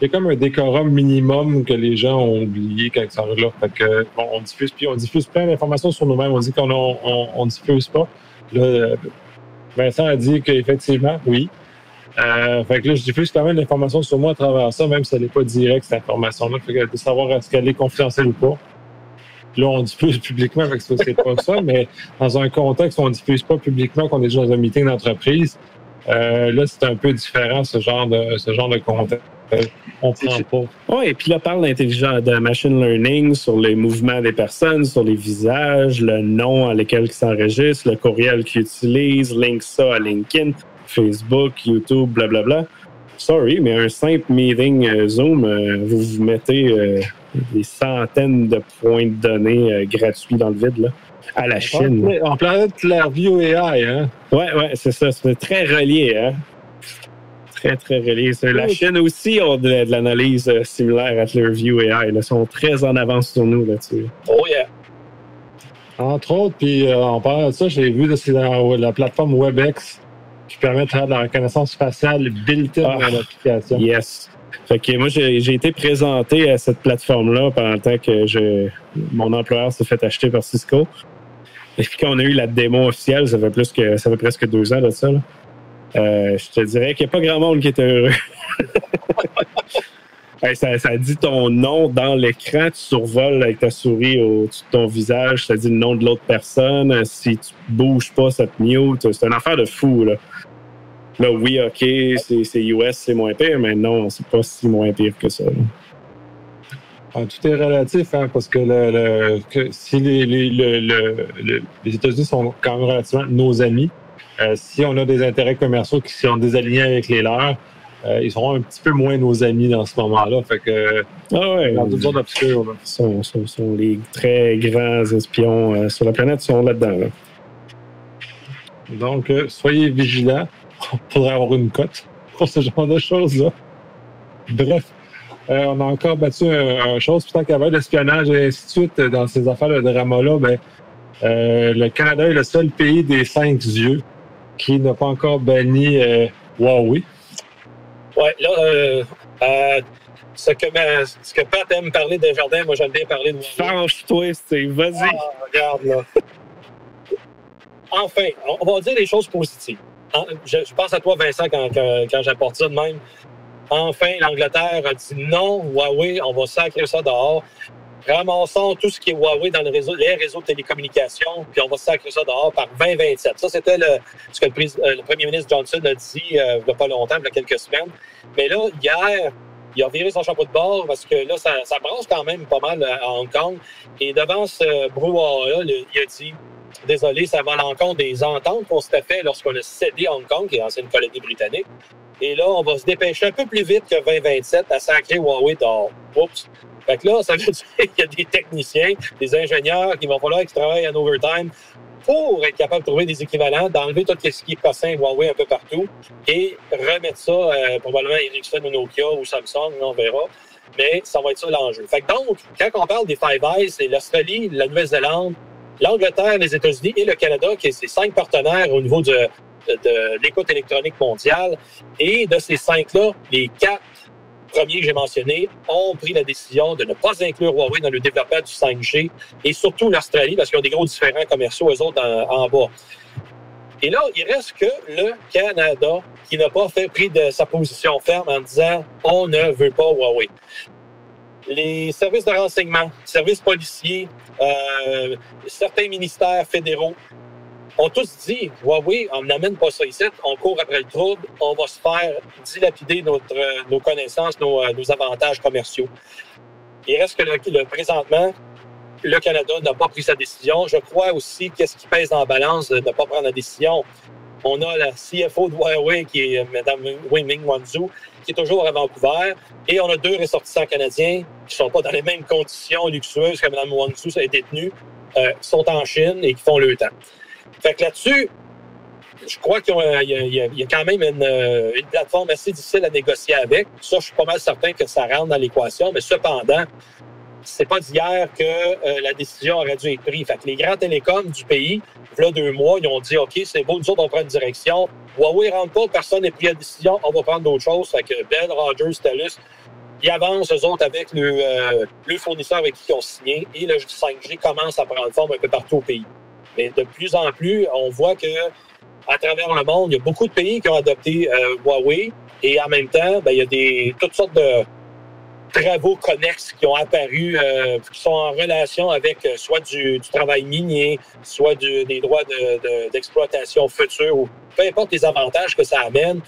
il y a comme un décorum minimum que les gens ont oublié quand ils sont là. Fait que, on diffuse, puis on diffuse plein d'informations sur nous-mêmes. On dit qu'on on, diffuse pas. Vincent a dit qu'effectivement, oui. Euh, fait que là, je diffuse quand même l'information sur moi à travers ça, même si elle n'est pas directe, cette information-là. Fait que de savoir est-ce qu'elle est confidentielle ou pas. Là, on diffuse [LAUGHS] publiquement, avec que c'est pas ça, mais dans un contexte où on diffuse pas publiquement, qu'on est déjà dans un meeting d'entreprise, euh, là, c'est un peu différent, ce genre de, ce genre de contexte. On prend pas. Oui, et puis là, parle d'intelligence, de machine learning sur les mouvements des personnes, sur les visages, le nom à lequel ils s'enregistrent, le courriel qu'ils utilisent, link ça à LinkedIn, Facebook, YouTube, blablabla. Sorry, mais un simple meeting euh, Zoom, euh, vous vous mettez des centaines de points de données euh, gratuits dans le vide, là, à la Chine. En planète Clearview AI, hein? Ouais, ouais, c'est ça. C'est très relié, hein? Très, très relié. La Chine aussi a de, l'analyse euh, similaire à Clearview AI. Ils sont très en avance sur nous là-dessus. Oh yeah! Entre autres, puis euh, on parle de ça, j'ai vu la plateforme WebEx qui permet de faire de la reconnaissance faciale built-in dans ah, l'application. Yes. Fait que moi, j'ai été présenté à cette plateforme-là pendant le temps que je, mon employeur s'est fait acheter par Cisco. Et puis quand on a eu la démo officielle, ça fait plus que ça fait presque deux ans de ça. Euh, je te dirais qu'il n'y a pas grand monde qui était heureux. [LAUGHS] ça, ça, dit ton nom dans l'écran, tu survoles avec ta souris au-dessus de ton visage, ça dit le nom de l'autre personne. Si tu bouges pas, ça te mute. C'est une affaire de fou. Là. Là, oui, OK, c'est US, c'est moins pire, mais non, c'est pas si moins pire que ça. Ah, tout est relatif, hein, parce que, le, si les, les, les États-Unis sont quand même relativement nos amis, euh, si on a des intérêts commerciaux qui sont désalignés avec les leurs, euh, ils seront un petit peu moins nos amis dans ce moment-là. Fait que, ah ouais, dans toutes sortes Sont, sont, les très grands espions euh, sur la planète sont là-dedans. Donc, soyez vigilants on pourrait avoir une cote pour ce genre de choses-là. Bref, euh, on a encore battu un, chose. Puis tant qu'il y avait l'espionnage et ainsi de suite dans ces affaires de drama-là, ben, euh, le Canada est le seul pays des cinq yeux qui n'a pas encore banni euh, Huawei. Oui, là, ce, que, ce que Pat aime parler de jardin, moi j'aime bien parler de Huawei. Change-toi, Steve, vas-y. Ah, regarde, là. enfin, on va dire des choses positives je, pense à toi, Vincent, quand, j'apporte ça de même. Enfin, l'Angleterre a dit non, Huawei, on va sacrer ça dehors. Ramassons tout ce qui est Huawei dans le réseau, les réseaux de télécommunications, puis on va sacrer ça dehors par 2027. Ça, c'était le, ce que le, euh, premier ministre Johnson a dit euh, il n'y a pas longtemps, il y a quelques semaines. Mais là, hier, il a viré son chapeau de bord parce que là, ça, ça branche quand même pas mal à Hong Kong. Et devant ce brouhaha-là, il a dit désolé, ça va à l'encontre des ententes qu'on s'était fait lorsqu'on a cédé Hong Kong, qui est ancienne colonie britannique. Et là, on va se dépêcher un peu plus vite que 2027 à sacrer Huawei dehors. Oups. Fait que là, ça veut [LAUGHS] dire qu'il y a des techniciens, des ingénieurs qui vont falloir qu'ils travaillent en overtime pour être capable de trouver des équivalents, d'enlever tout ce qui est cossin Huawei un peu partout et remettre ça euh, probablement Ericsson ou Nokia ou Samsung, on verra. Mais ça va être ça l'enjeu. Fait que donc, quand on parle des Five Eyes, c'est l'Australie, la Nouvelle-Zélande, l'Angleterre, les États-Unis et le Canada, qui sont ces cinq partenaires au niveau de, l'écoute électronique mondiale. Et de ces cinq-là, les quatre premiers que j'ai mentionnés ont pris la décision de ne pas inclure Huawei dans le développement du 5G et surtout l'Australie parce qu'ils ont des gros différents commerciaux, eux autres, en, en bas. Et là, il reste que le Canada qui n'a pas fait pris de sa position ferme en disant on ne veut pas Huawei. Les services de renseignement, services policiers, euh, certains ministères fédéraux ont tous dit Huawei, on n'amène pas ça ici, on court après le trouble, on va se faire dilapider notre, euh, nos connaissances, nos, euh, avantages commerciaux. Il reste que le présentement, le Canada n'a pas pris sa décision. Je crois aussi qu'est-ce qui pèse dans la balance de ne pas prendre la décision. On a la CFO de Huawei, qui est Mme Wing-Ming Wanzhou, qui est toujours à Vancouver. Et on a deux ressortissants canadiens qui ne sont pas dans les mêmes conditions luxueuses que Mme Wanzhou est détenue, euh, sont en Chine et qui font le temps. Fait que là-dessus, je crois qu'il y, y, a quand même une, une, plateforme assez difficile à négocier avec. Ça, je suis pas mal certain que ça rentre dans l'équation, mais cependant, c'est pas d'hier que euh, la décision aurait dû être prise. Fait que les grands télécoms du pays, là deux mois, ils ont dit OK, c'est beau, nous autres, on prend une direction. Huawei rentre pas, personne n'a pris la décision, on va prendre d'autres choses. Fait que Bell, Rogers, TELUS, ils avancent, eux autres, avec le, euh, le fournisseur avec qui ils ont signé et le 5G commence à prendre forme un peu partout au pays. Mais de plus en plus, on voit que à travers le monde, il y a beaucoup de pays qui ont adopté euh, Huawei et en même temps, ben, il y a des, toutes sortes de travaux connexes qui ont apparu, euh, qui sont en relation avec euh, soit du, du, travail minier, soit du, des droits d'exploitation de, futurs, ou peu importe les avantages que ça amène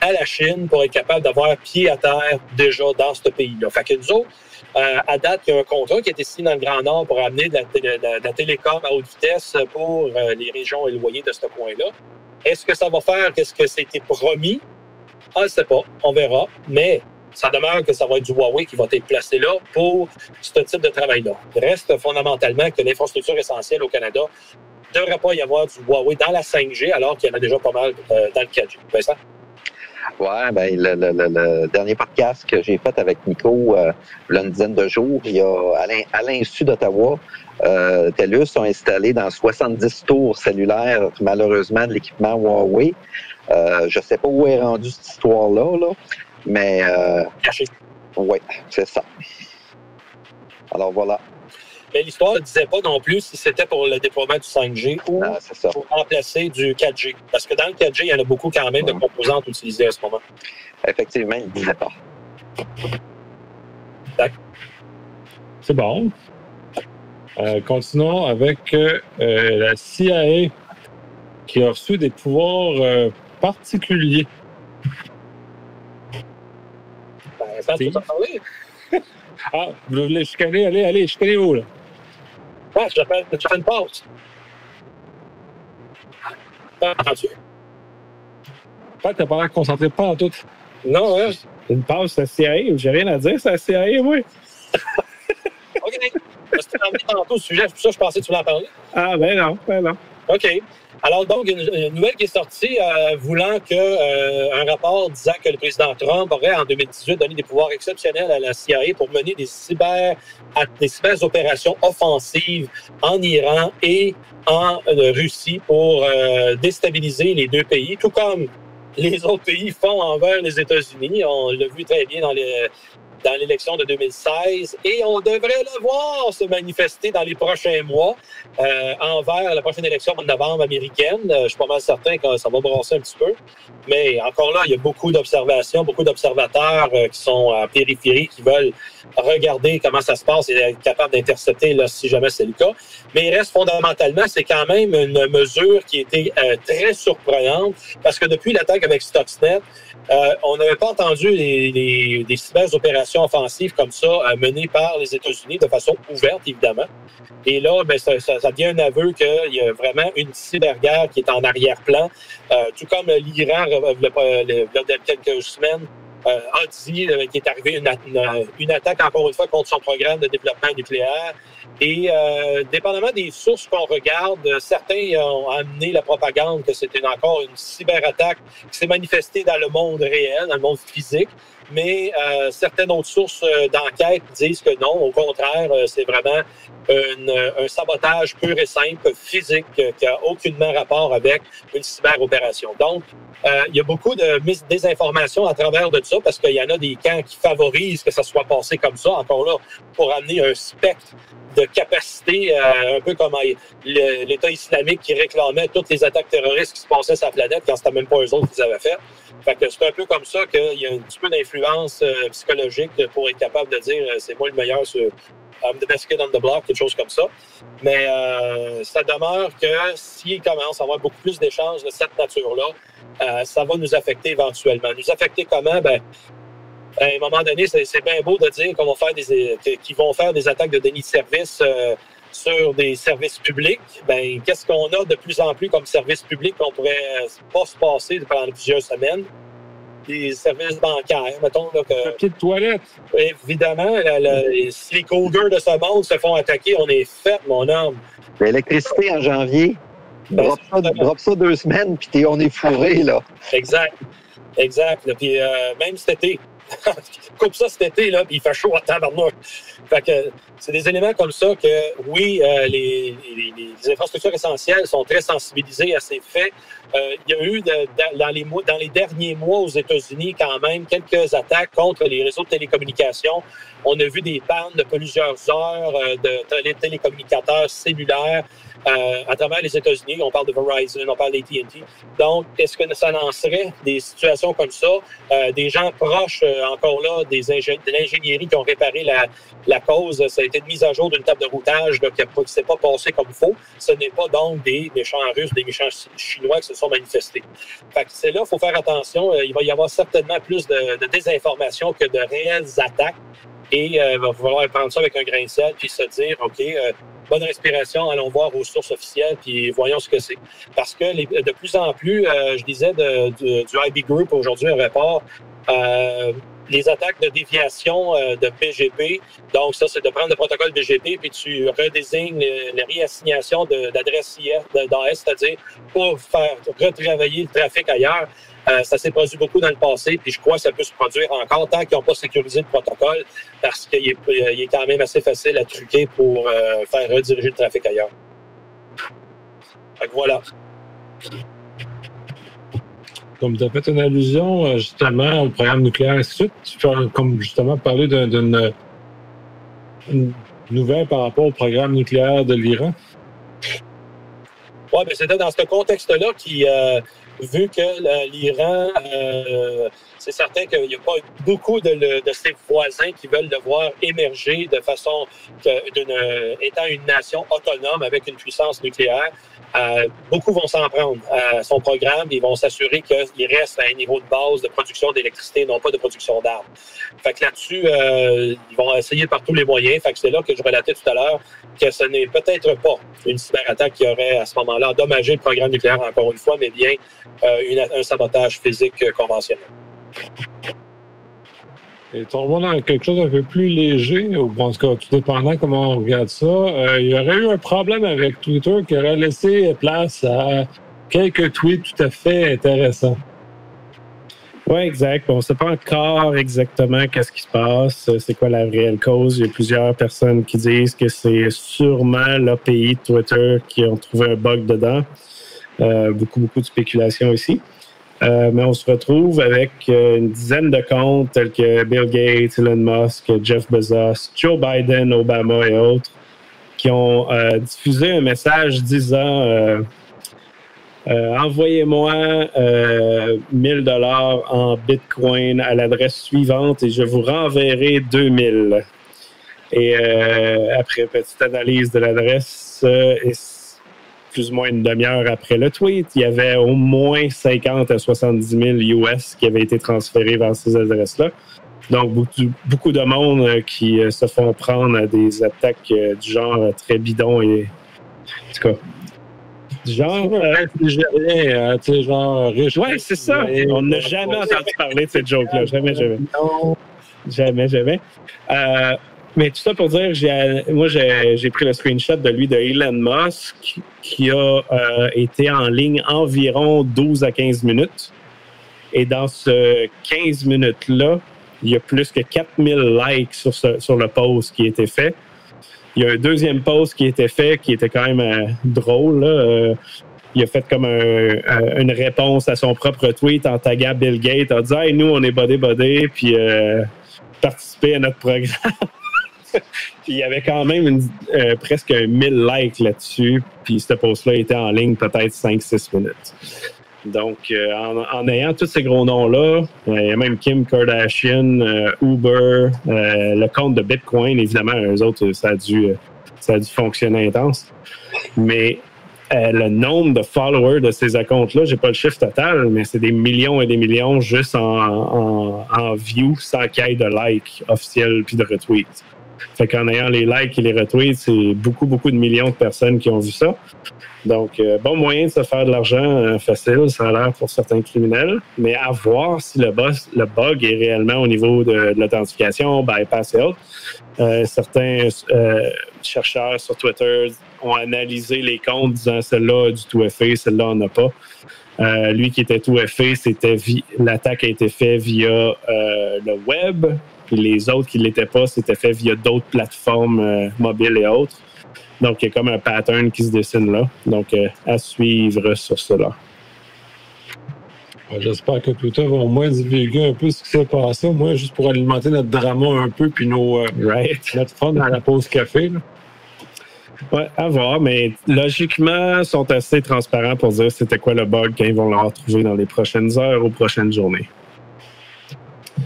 à la Chine pour être capable d'avoir pied à terre déjà dans ce pays-là. Fait que nous autres, euh, à date, il y a un contrat qui a été signé dans le Grand Nord pour amener de la, la, de la télécom à haute vitesse pour euh, les régions éloignées de ce coin-là. Est-ce que ça va faire? Qu'est-ce que c'était promis? On ne sait pas, on verra. Mais ça demeure que ça va être du Huawei qui va être placé là pour ce type de travail-là. Il reste fondamentalement que l'infrastructure essentielle au Canada ne devrait pas y avoir du Huawei dans la 5G alors qu'il y en a déjà pas mal euh, dans le 4G. Vincent? Ouais, ben le, dernier podcast que j'ai fait avec Nico, euh, il y a une dizaine de jours, il y a à l'insu d'Ottawa, euh, TELUS ont installé dans 70 tours cellulaires, malheureusement, de l'équipement Huawei. Euh, je sais pas où est rendue cette histoire-là, là, mais euh, caché. Oui, c'est ça. Alors voilà. Mais l'histoire ne disait pas non plus si c'était pour le déploiement du 5G ou Ah, pour remplacer du 4G. Parce que dans le 4G, il y en a beaucoup quand même de composantes utilisées à ce moment. Effectivement, il ne disait pas. C'est bon. Euh, continuons avec euh, la CIA qui a reçu des pouvoirs euh, particuliers. Ça, tu parler? [LAUGHS] ah, vous voulez chicaner? Allez, allez, chicanez-vous, là? Ah, je fais, je fais une pause. Ah, entendu. Ah, t'as pas l'air concentré pas en tout. Non, hein? Une pause, c'est CIA. J'ai rien à dire, c'est CIA, moi. [LAUGHS] OK. C'était emmené tantôt au sujet, c'est pour ça que je pensais que tu voulais en parler. Ah, ben non, ben non. OK. Alors, donc, une, nouvelle qui est sortie euh, voulant que euh, un rapport disant que le président Trump aurait, en 2018, donné des pouvoirs exceptionnels à la CIA pour mener des cyber, des cyber opérations offensives en Iran et en euh, Russie pour euh, déstabiliser les deux pays, tout comme les autres pays font envers les États-Unis. On l'a vu très bien dans les dans l'élection de 2016 et on devrait le voir se manifester dans les prochains mois euh, envers la prochaine élection de novembre américaine. Euh, je suis pas mal certain que ça va brasser un petit peu. Mais encore là, il y a beaucoup d'observations, beaucoup d'observateurs euh, qui sont en périphérie, qui veulent regarder comment ça se passe et être capable d'intercepter si jamais c'est le cas. Mais il reste fondamentalement, c'est quand même une mesure qui était euh, très surprenante parce que depuis l'attaque avec Stuxnet, on n'avait pas entendu les, les, des cyber opérations offensives comme ça menées par les États-Unis de façon ouverte, évidemment. Et là, ben, ça, ça, devient un aveu qu'il y a vraiment une cyberguerre qui est en arrière-plan, tout comme l'Iran, il y a quelques semaines, a dit qu'il est arrivé une, une, attaque, encore une fois, contre son programme de développement nucléaire. Et euh, dépendamment des sources qu'on regarde, certains ont amené la propagande que c'était encore une cyberattaque qui s'est manifestée dans le monde réel, dans le monde physique. Mais euh, certaines autres sources euh, d'enquête disent que non, au contraire, euh, c'est vraiment un sabotage pur et simple, physique, qui n'a aucunement rapport avec une cyberopération. Donc, euh, il y a beaucoup de désinformation à travers de ça parce qu'il y en a des camps qui favorisent que ça soit passé comme ça, encore là, pour amener un spectre de capacité, euh, un peu comme l'État islamique qui réclamait toutes les attaques terroristes qui se passaient sur la planète quand c'était même pas eux autres qui les avaient fait. Que c'est un peu comme ça qu'il y a un petit peu d'influence euh, psychologique pour être capable de dire c'est moi le meilleur sur I'm the best kid on the block, quelque chose comme ça. Mais ça demeure que s'il commence à avoir beaucoup plus d'échanges de cette nature-là, euh, ça va nous affecter éventuellement. Nous affecter comment? Ben, à un moment donné, c'est bien beau de dire qu'on va faire des, qu'ils vont faire des attaques de déni de service euh, sur des services publics. Ben, qu'est-ce qu'on a de plus en plus comme service public qu'on pourrait euh, pas se passer pendant plusieurs semaines? Des services bancaires, mettons. Là, que, Papier de toilette. Évidemment, si les Cougars de ce monde se font attaquer, on est fait, mon homme. L'électricité en janvier, ben, drop, ça, deux semaines, puis on est fourré, là. Exact. Exact. Puis euh, même cet été, [LAUGHS] coupe ça cet été, là, puis il fait chaud à tabarnouche. Fait que c'est des éléments comme ça que, oui, euh, les, infrastructures essentielles sont très sensibilisées à ces faits. Euh, il y a eu dans les derniers mois aux États-Unis quand même quelques attaques contre les réseaux de télécommunications. On a vu des pannes de plusieurs heures de télécommunicateurs cellulaires. Euh, à travers les États-Unis. On parle de Verizon, on parle d'AT&T. Donc, est-ce que ça lancerait des situations comme ça? Euh, des gens proches, euh, encore là, des de l'ingénierie qui ont réparé la, la, cause, ça a été une mise à jour d'une table de routage qui ne s'est pas passé comme il faut. Ce n'est pas donc des méchants russes, des méchants chinois qui se sont manifestés. Fait c'est là, il faut faire attention. il va y avoir certainement plus de, de désinformation que de réelles attaques. Et il va falloir prendre ça avec un grain de sel puis se dire, OK, bonne respiration, allons voir aux sources officielles, puis voyons ce que c'est. Parce que de plus en plus, euh, je disais du IB Group aujourd'hui, un rapport, euh, les attaques de déviation euh, de BGP. Donc, ça, c'est de prendre le protocole BGP, puis tu redésignes les, réassignations d'adresses d'AS, c'est-à-dire pour faire retravailler le trafic ailleurs. Euh, ça s'est produit beaucoup dans le passé, puis je crois que ça peut se produire encore tant qu'ils n'ont pas sécurisé le protocole, parce qu'il est, il est, quand même assez facile à truquer pour euh, faire rediriger le trafic ailleurs. Fait voilà. Comme tu as fait une allusion euh, justement au programme nucléaire, ainsi tu peux comme justement parler d'une nouvelle par rapport au programme nucléaire de l'Iran? Oui, mais c'était dans ce contexte-là qui, vu que l'Iran, euh, c'est certain qu'il n'y a pas beaucoup de, ses voisins qui veulent le voir émerger de façon d'une étant une nation autonome avec une puissance nucléaire. Euh, beaucoup vont s'en prendre à son programme. Ils vont s'assurer qu'il reste à un niveau de base de production d'électricité, non pas de production d'armes. Fait que là-dessus, euh, ils vont essayer par tous les moyens. Fait que c'est là que je relatais tout à l'heure que ce n'est peut-être pas une cyberattaque qui aurait à ce moment-là endommagé le programme nucléaire encore une fois, mais bien euh, un sabotage physique conventionnel. Et tombons dans quelque chose d'un peu plus léger, ou en tout cas, tout dépendant comment on regarde ça, euh, il y aurait eu un problème avec Twitter qui aurait laissé place à quelques tweets tout à fait intéressants. Oui, exact. On ne sait pas encore exactement qu'est-ce qui se passe, c'est quoi la réelle cause? Il y a plusieurs personnes qui disent que c'est sûrement l'API de Twitter qui ont trouvé un bug dedans. Euh, beaucoup, beaucoup de spéculation ici. Euh, mais on se retrouve avec euh, une dizaine de comptes tels que Bill Gates, Elon Musk, Jeff Bezos, Joe Biden, Obama et autres, qui ont diffusé un message disant envoyez-moi 1000 dollars en Bitcoin à l'adresse suivante et je vous renverrai 2000. Et après petite analyse de l'adresse, plus ou moins une demi-heure après le tweet, il y avait au moins 50 à 70 000 US qui avaient été transférés vers ces adresses-là. Donc, beaucoup, de monde euh, qui se font prendre à des attaques du genre très bidon et. En tout cas. Genre, nigérien, tu sais, genre riche. Ouais, c'est ça. On n'a jamais entendu parler de cette joke-là. Jamais, jamais. Jamais, jamais. Euh, mais tout ça pour dire, moi, j'ai pris le screenshot de lui de Elon Musk qui a euh, été en ligne environ 12 à 15 minutes. Et dans ce 15 minutes-là, il y a plus que 4000 likes sur, sur le post qui a été fait. Il y a un deuxième post qui a été fait qui était quand même euh, drôle. Euh, il a fait comme une réponse à son propre tweet en taguant Bill Gates en disant nous, on est body, puis participer à notre programme. [LAUGHS] il y avait quand même euh, presque 1000 likes là-dessus. Puis ce post-là était en ligne peut-être 5-6 minutes. Donc, euh, en, ayant tous ces gros noms-là, euh, il y a même Kim Kardashian, Uber, le compte de Bitcoin, évidemment, eux autres, ça a dû, ça a dû fonctionner intense. Mais le nombre de followers de ces accounts-là, j'ai pas le chiffre total, mais c'est des millions et des millions juste en, en, view sans qu'il y ait de likes officiels puis de retweets. Fait qu'en ayant les likes et les retweets, c'est beaucoup, beaucoup de millions de personnes qui ont vu ça. Donc, euh, bon moyen de se faire de l'argent euh, facile, ça a l'air pour certains criminels, mais à voir si le, le bug est réellement au niveau de, l'authentification, bypass et autres. Euh, certains chercheurs sur Twitter ont analysé les comptes disant celle-là a du tout fait, celle-là on n'a pas. lui qui était tout fait, c'était l'attaque a été faite via le web, puis les autres qui ne l'étaient pas, c'était fait via d'autres plateformes euh, mobiles et autres. Donc, il y a comme un pattern qui se dessine là. Donc, euh, à suivre sur cela. J'espère que Twitter va au moins divulguer un peu ce qui s'est passé, au moins juste pour alimenter notre drama un peu, puis nos, euh, [LAUGHS] notre fun à la pause café. Oui, à voir, mais logiquement, ils sont assez transparents pour dire c'était quoi le bug quand ils vont le retrouver dans les prochaines heures ou prochaines journées.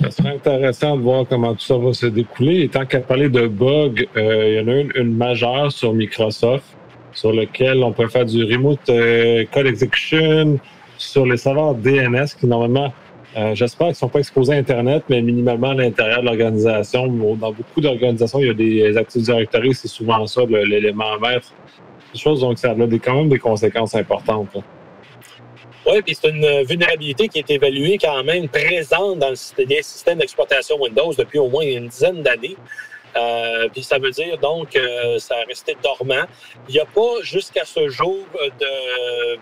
Ça serait intéressant de voir comment tout ça va se découler. Et tant qu'à parler de bugs, euh, il y en a une, majeure sur Microsoft sur lequel on peut faire du remote euh, code execution sur les serveurs DNS qui normalement, euh, j'espère qu'ils ne sont pas exposés à Internet, mais minimalement à l'intérieur de l'organisation. Dans beaucoup d'organisations, il y a des Active Directory, c'est souvent ça l'élément maître. Des choses, donc ça a quand même des conséquences importantes. Oui, puis c'est une vulnérabilité qui est évaluée quand même présente dans les systèmes d'exploitation Windows depuis au moins une dizaine d'années. Euh, puis ça veut dire donc que ça a resté dormant. Il n'y a pas jusqu'à ce jour de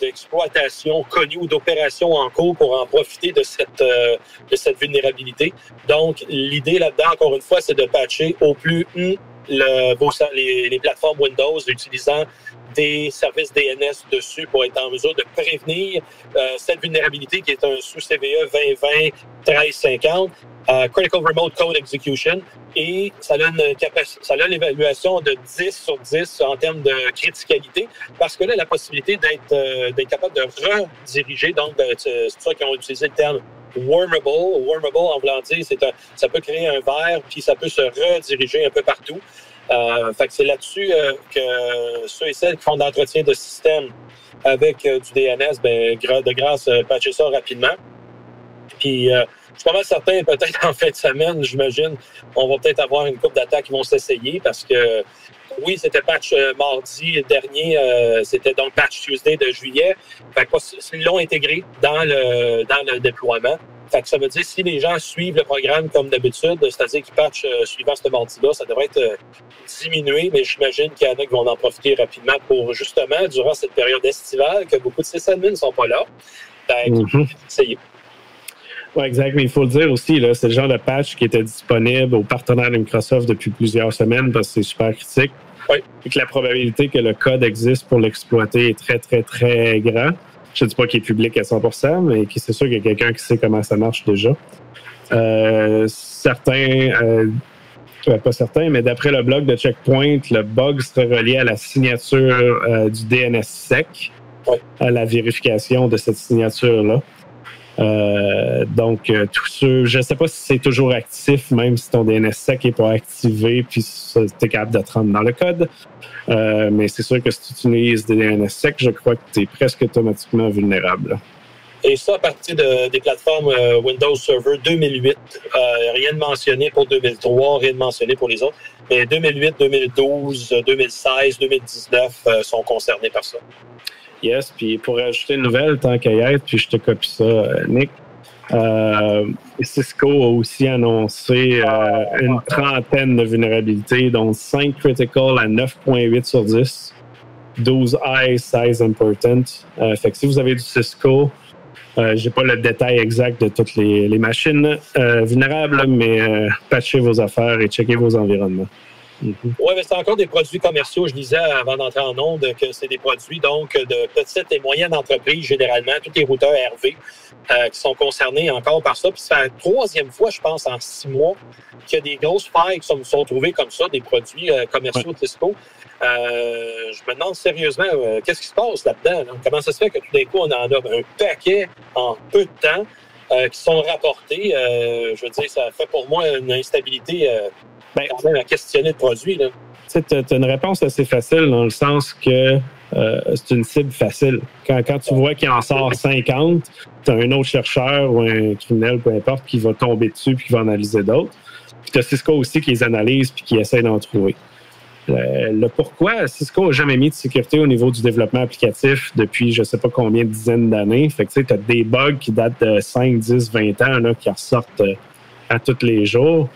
d'exploitation connue ou d'opération en cours pour en profiter de cette, euh, de cette vulnérabilité. Donc, l'idée là-dedans, encore une fois, c'est de patcher au plus le, les, les, plateformes Windows utilisant des services DNS dessus pour être en mesure de prévenir euh, cette vulnérabilité qui est un sous CVE 2020-1350, euh, Critical Remote Code Execution, et ça une ça a l'évaluation de 10 sur 10 en termes de criticalité, parce que là, la possibilité d'être euh, capable de rediriger, donc c'est pour ça qu'ils ont utilisé le terme wormable. Wormable, en voulant dire, c'est ça peut créer un verre, puis ça peut se rediriger un peu partout. Euh, fait que c'est là-dessus euh, que ceux et celles qui font de l'entretien de système avec euh, du DNS, ben, de grâce, patcher ça rapidement. Puis, je suis pas mal certain, peut-être [LAUGHS] en fin de semaine, j'imagine, on va peut-être avoir une coupe d'attaques qui vont s'essayer parce que, oui, c'était patch mardi dernier, c'était donc patch Tuesday de juillet. Fait que, ils l'ont intégré dans le, dans le déploiement. Fait que ça veut dire si les gens suivent le programme comme d'habitude, c'est-à-dire qu'ils patchent euh, suivant ce mardi-là, ça devrait être euh, diminué, mais j'imagine qu'il y en a qui vont en profiter rapidement pour justement, durant cette période estivale, que beaucoup de sysadmins ne sont pas là. Fait mm Oui, exact. Mais il faut le dire aussi, c'est le genre de patch qui était disponible aux partenaires de Microsoft depuis plusieurs semaines parce que c'est super critique. Oui. Et que la probabilité que le code existe pour l'exploiter est très, très, très grand. Je ne dis pas qu'il est public à 100% mais c'est sûr qu'il y a quelqu'un qui sait comment ça marche déjà. Euh, certains, euh, pas certains, mais d'après le blog de Checkpoint, le bug serait relié à la signature euh, du DNS sec, à la vérification de cette signature-là. Euh, donc, euh, je ne sais pas si c'est toujours actif, même si ton DNS sec n'est pas activé, puis tu es capable de te rendre dans le code. Euh, mais c'est sûr que si tu utilises des DNS sec, je crois que tu es presque automatiquement vulnérable. Et ça, à partir de, des plateformes Windows Server 2008. Euh, rien de mentionné pour 2003, rien de mentionné pour les autres. Mais 2008, 2012, 2016, 2019 sont concernés par ça. Yes, puis pour ajouter une nouvelle, tant qu'à y être, puis je te copie ça, euh, Nick. Euh, Cisco a aussi annoncé euh, une trentaine de vulnérabilités, dont 5 critical à 9.8 sur 10, 12 high, size important. fait que si vous avez du Cisco, euh, J'ai pas le détail exact de toutes les machines vulnérables, mais patchez vos affaires et checkez vos environnements. Mhm. Oui, mais c'est encore des produits commerciaux. Je disais avant d'entrer en onde que c'est des produits donc de petites et moyennes entreprises, généralement, tous les routeurs RV euh, qui sont concernés encore par ça. Puis c'est la troisième fois, je pense, en six mois, qu'il y a des grosses failles qui sont, sont trouvées comme ça, des produits euh, commerciaux Cisco. Euh, je me demande sérieusement, qu'est-ce qui se passe là-dedans? Comment ça se fait que tout d'un coup, on en a un paquet en peu de temps qui sont rapportés? je veux dire, ça fait pour moi une instabilité ben, quand même à questionner le produit. Tu as une réponse assez facile dans le sens que euh, c'est une cible facile. Quand, tu vois qu'il en sort 50, tu as un autre chercheur ou un criminel, peu importe, qui va tomber dessus puis qui va analyser d'autres. Puis tu as Cisco aussi qui les analyse puis qui essaie d'en trouver. Euh, le pourquoi, Cisco n'a jamais mis de sécurité au niveau du développement applicatif depuis je ne sais pas combien de dizaines d'années. Fait que tu as des bugs qui datent de 5, 10, 20 ans là, qui ressortent euh, à tous les jours.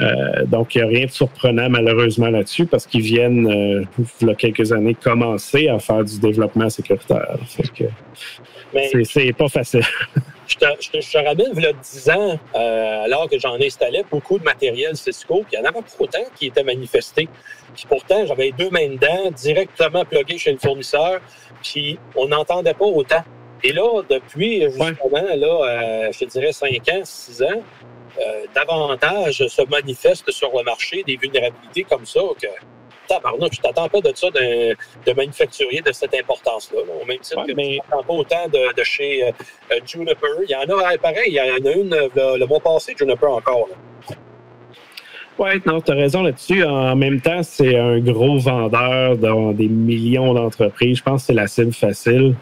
Euh, donc, il n'y a rien de surprenant malheureusement là-dessus parce qu'ils viennent, euh, il y a quelques années, commencer à faire du développement sécuritaire. c'est pas facile. [LAUGHS] je, te, je, te, ramène, il y a 10 ans, euh, alors que j'en installais beaucoup de matériel Cisco, puis il n'y en avait pas autant qui étaient manifestés. Puis pourtant, j'avais deux mains dedans, directement pluguées chez le fournisseur, puis on n'entendait pas autant. Et là, depuis, justement, là, je te dirais 5 ans, 6 ans, euh, davantage se manifestent sur le marché des vulnérabilités comme ça que tabarnouche, tu t'attends pas de ça de manufacturier de cette importance-là. Au même titre que mais... tu t'attends pas autant de, chez euh, euh, Juniper. Il y en a, pareil, il y en a une le, mois passé, Juniper encore. Oui, non, tu as raison là-dessus. En même temps, c'est un gros vendeur dans des millions d'entreprises. Je pense que c'est la cible facile,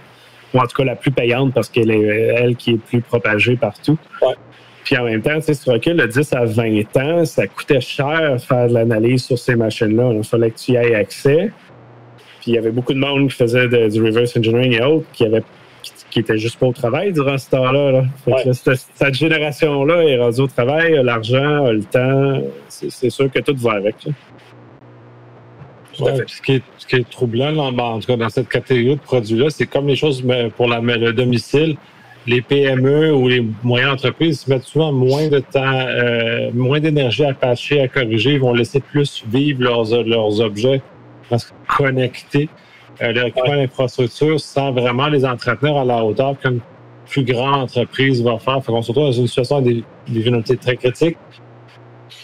ou en tout cas la plus payante parce qu'elle est elle qui est plus propagée partout. Ouais. Puis en même temps, tu sais, si tu recules de 10 à 20 ans, ça coûtait cher faire de l'analyse sur ces machines-là. Il fallait que tu y aies accès. Puis il y avait beaucoup de monde qui faisait du reverse engineering et autres qui avait qui, était juste pas au travail durant ce temps-là. cette, génération-là est rendue au travail, a l'argent, a le temps. C'est sûr que tout va avec. ce, qui est, troublant, en tout cas dans cette catégorie de produits-là, c'est comme les choses pour la, le domicile les PME ou les moyennes entreprises mettent souvent moins de temps, euh, moins d'énergie à patcher, à corriger. Ils vont laisser plus vivre leurs, leurs objets parce que connecter euh, leur équipement d'infrastructure sans vraiment les entretenir à la hauteur qu'une plus grande entreprise va faire. Fait qu'on se retrouve dans une situation des, des vulnérabilités très critiques.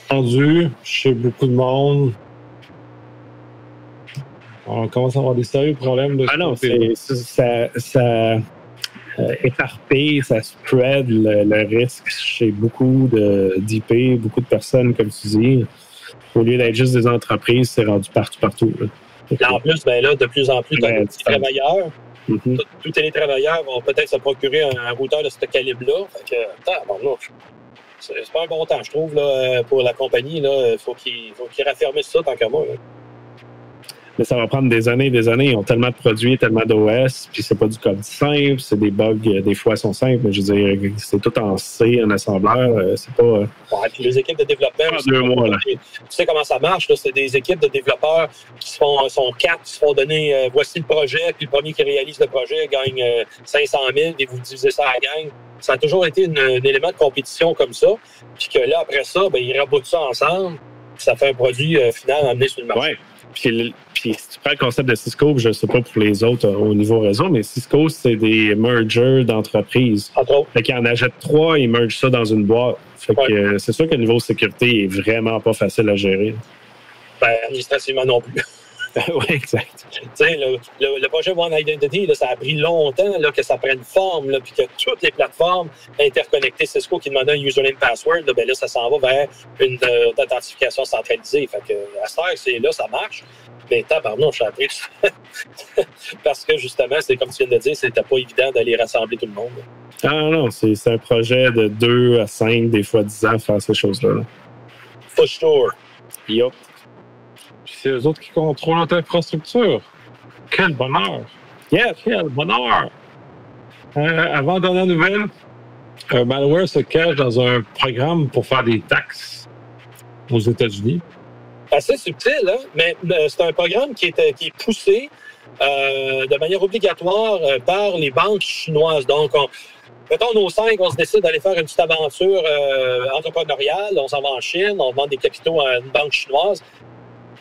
Rendu chez beaucoup de monde, on commence à avoir des sérieux problèmes de Ah non, c'est, ça, ça éparpille, ça spread le, risque chez beaucoup d'IP, beaucoup de personnes, comme tu dis. Au lieu d'être juste des entreprises, c'est rendu partout, partout. en plus, ben là, de plus en plus, ben, les travailleurs. Mm-hmm. Tous les travailleurs vont peut-être se procurer un, routeur de ce calibre-là. c'est pas un bon temps, je trouve, là, pour la compagnie. Il faut qu'ils qu raffermissent ça tant qu'à moi. Mais ça va prendre des années et des années. Ils ont tellement de produits, tellement d'OS, puis c'est pas du code simple, c'est des bugs, euh, des fois sont simples, mais je veux dire, c'est tout en C, en assembleur, euh, c'est pas. Euh, ouais, puis les équipes de développeurs. Deux mois, là. Tu sais comment ça marche, là? C'est des équipes de développeurs qui se font, sont quatre, qui se font donner, voici le projet, puis le premier qui réalise le projet gagne 500 000, et vous divisez ça à la gang. Ça a toujours été un élément de compétition comme ça, puis que là, après ça, ben, ils raboutent ça ensemble, ça fait un produit final amené sur le marché. Ouais. Puis, puis, si tu prends le concept de Cisco, je ne sais pas pour les autres euh, au niveau réseau, mais Cisco, c'est des mergers d'entreprises. Fait qu'ils en achètent trois, ils mergent ça dans une boîte. Fait que euh, c'est sûr que le niveau sécurité est vraiment pas facile à gérer. Ben, administrativement non plus. [LAUGHS] oui, exact. Le, le, projet One Identity, là, ça a pris longtemps là, que ça prenne forme, puis que toutes les plateformes interconnectées Cisco qui demandaient un username password, là, ben là, ça s'en va vers une euh, authentification centralisée. Fait que, à ce c'est là, ça marche. Mais ça a pris [LAUGHS] Parce que justement, c'est comme tu viens de dire, c'était pas évident d'aller rassembler tout le monde. Ah non, c'est c'est un projet de 2 à 5, des fois 10 ans, faire ces choses-là. là. For sure. Yup. C'est eux autres qui contrôlent notre infrastructure. Quel bonheur! Yeah. Quel bonheur! Euh, avant dernière nouvelle, un malware se cache dans un programme pour faire des taxes aux États-Unis. assez subtil, hein? mais euh, c'est un programme qui est, est poussé euh, de manière obligatoire euh, par les banques chinoises. Donc, on, mettons, nos cinq, on se décide d'aller faire une petite aventure euh, entrepreneuriale, on s'en va en Chine, on vend des capitaux à une banque chinoise.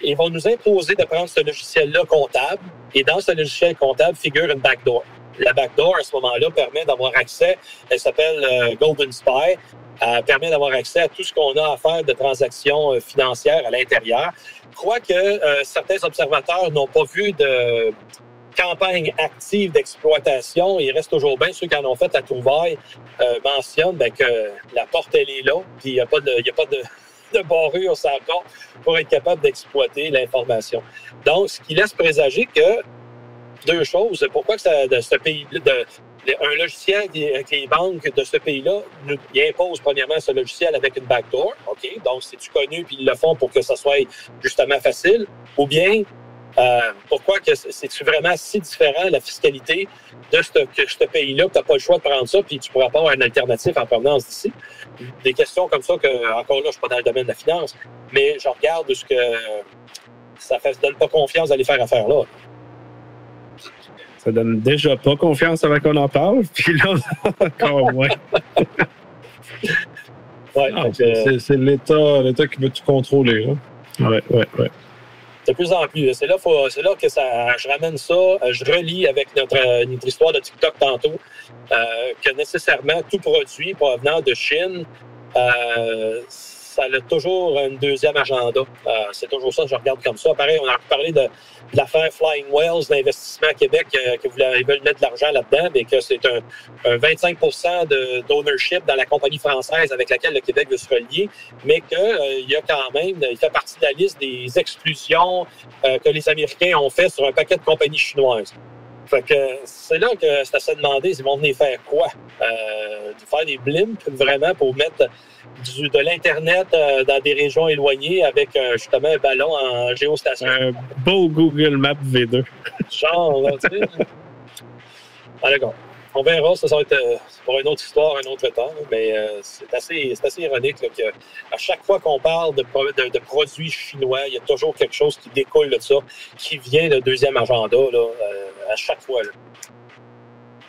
Ils vont nous imposer de prendre ce logiciel-là comptable, et dans ce logiciel comptable figure une backdoor. La backdoor, à ce moment-là, permet d'avoir accès, elle s'appelle euh, Golden Spy, elle permet d'avoir accès à tout ce qu'on a à faire de transactions euh, financières à l'intérieur. Quoique euh, certains observateurs n'ont pas vu de campagne active d'exploitation, il reste toujours bien ceux qui en ont fait à trouvaille euh, mentionnent ben, que la porte, elle est là, puis il n'y a pas de, y a pas de, de barrure sur la porte pour être capable d'exploiter l'information. Donc, ce qui laisse présager que deux choses. Pourquoi que ce pays, un logiciel avec les banques de ce pays-là nous impose premièrement ce logiciel avec une backdoor, OK? Donc, c'est-tu connu puis ils le font pour que ça soit justement facile? Ou bien, euh, pourquoi que c'est- c'est-tu vraiment si différent la fiscalité de ce, que ce pays-là? Que tu n'as pas le choix de prendre ça puis tu pourras pas avoir une alternative en provenance d'ici? Des questions comme ça que, encore là, je suis pas dans le domaine de la finance, mais je regarde ce que ça ne donne pas confiance d'aller faire affaire là. Ça donne déjà pas confiance avant qu'on en parle, [LAUGHS] puis là, encore moins. Ouais, Ah, c'est l'État l'État qui veut tout contrôler. Là. Ouais, ouais, ouais. De plus en plus. C'est là, que ça, je ramène ça, euh, je relis avec notre, euh, notre histoire de TikTok tantôt, euh, que nécessairement tout produit provenant de Chine, ça a toujours un deuxième agenda. Euh, c'est toujours ça, je regarde comme ça. Pareil, on a parlé de, de l'affaire Flying Wells d'Investissement Québec, euh, que ils veulent mettre de l'argent là-dedans, mais que c'est un, un 25% de- d'ownership dans la compagnie française avec laquelle le Québec veut se relier, mais qu'il y a quand même, il fait partie de la liste des exclusions euh, que les Américains ont fait sur un paquet de compagnies chinoises. Fait que c'est là que c'est à se demander s'ils vont venir faire quoi? Euh, faire des blimps vraiment pour mettre du- de l'Internet euh, dans des régions éloignées avec euh, justement un ballon en géostation. Un beau Google Maps V2. Genre, là, tu sais. [LAUGHS] Ah, d'accord. On verra, ça, ça euh, pour une autre histoire, un autre temps, mais euh, c'est assez, ironique là, que à chaque fois qu'on parle de, pro- de- de produits chinois, il y a toujours quelque chose qui découle de ça, qui vient de deuxième agenda euh, à chaque fois.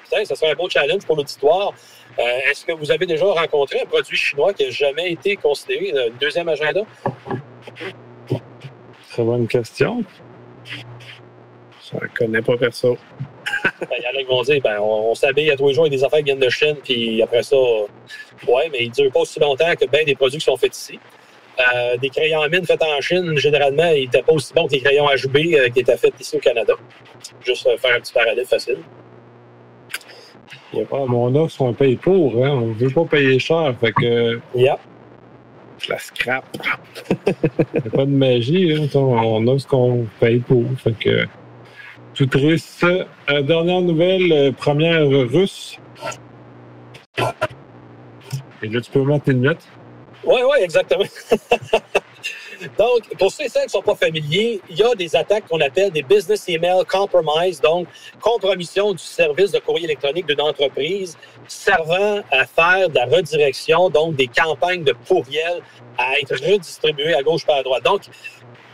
Putain, ça serait un beau challenge pour l'auditoire. Est-ce que vous avez déjà rencontré un produit chinois qui n'a jamais été considéré un deuxième agenda? Très bonne question. Je ne connais pas personne. Ben, Il y en a qui vont dire, ben, on, on s'habille à tous les jours avec des affaires qui viennent de Chine, puis après ça, ouais, mais ils ne durent pas aussi longtemps que bien des produits qui sont faits ici. Euh, des crayons à mine faits en Chine, généralement, ils n'étaient pas aussi bons que les crayons HB euh, qui étaient faits ici au Canada. Juste euh, faire un petit parallèle facile. Ah, mon offre, on paye pour. Hein? On ne veut pas payer cher. Fait que Yeah. Je la scrap. [LAUGHS] y a pas de magie. Hein? On a ce qu'on paye pour. Fait que tout triste. Euh, dernière nouvelle, euh, première russe. Et là, tu peux mettre tes lunettes. Oui, oui, exactement. [LAUGHS] donc, pour ceux et ceux qui ne sont pas familiers, il y a des attaques qu'on appelle des business email compromise, donc compromission du service de courrier électronique d'une entreprise servant à faire de la redirection, donc des campagnes de pourriel à être redistribuées à gauche par à droite. Donc,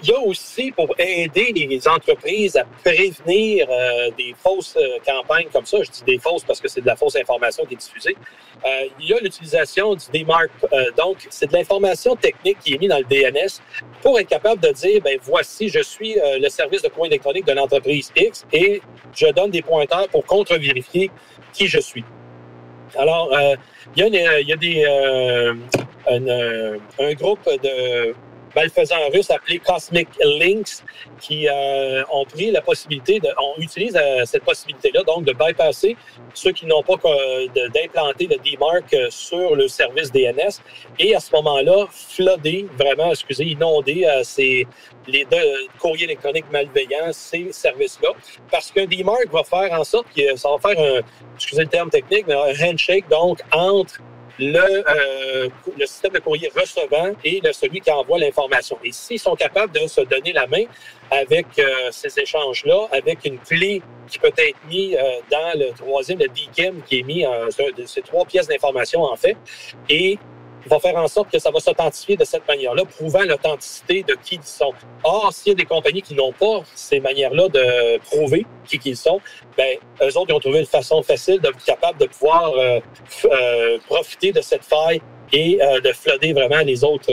il y a aussi pour aider les entreprises à prévenir euh, des fausses euh, campagnes comme ça. Je dis des fausses parce que c'est de la fausse information qui est diffusée. Euh, il y a l'utilisation du DMARC. Euh, donc, c'est de l'information technique qui est mise dans le DNS pour être capable de dire, ben voici, je suis euh, le service de courrier électronique de l'entreprise X et je donne des pointeurs pour contre-vérifier qui je suis. Alors, euh, il y a, une- il y a des, une, un groupe de malfaisants russes appelés Cosmic Links qui euh, ont pris la possibilité, de, on utilise euh, cette possibilité-là, donc de bypasser ceux qui n'ont pas d'implanter le DMARC euh, sur le service DNS et à ce moment-là, flooder, vraiment, excusez, inonder ces, les deux courriers électroniques malveillants, ces services-là, parce qu'un DMARC va faire en sorte que ça va faire un, excusez le terme technique, mais un handshake, donc, entre le, euh, le système de courrier recevant et le, celui qui envoie l'information. Et s'ils sont capables de se donner la main avec euh, ces échanges-là, avec une clé qui peut être mise euh, dans le troisième, le DKIM, qui est mis en ces trois pièces d'information, en fait, et va faire en sorte que ça va s'authentifier de cette manière-là, prouvant l'authenticité de qui ils sont. Or, s'il y a des compagnies qui n'ont pas ces manières-là de prouver qui ils sont, ben, eux autres, ils ont trouvé une façon facile de capable de pouvoir euh, euh, profiter de cette faille et euh, de flooder vraiment les autres,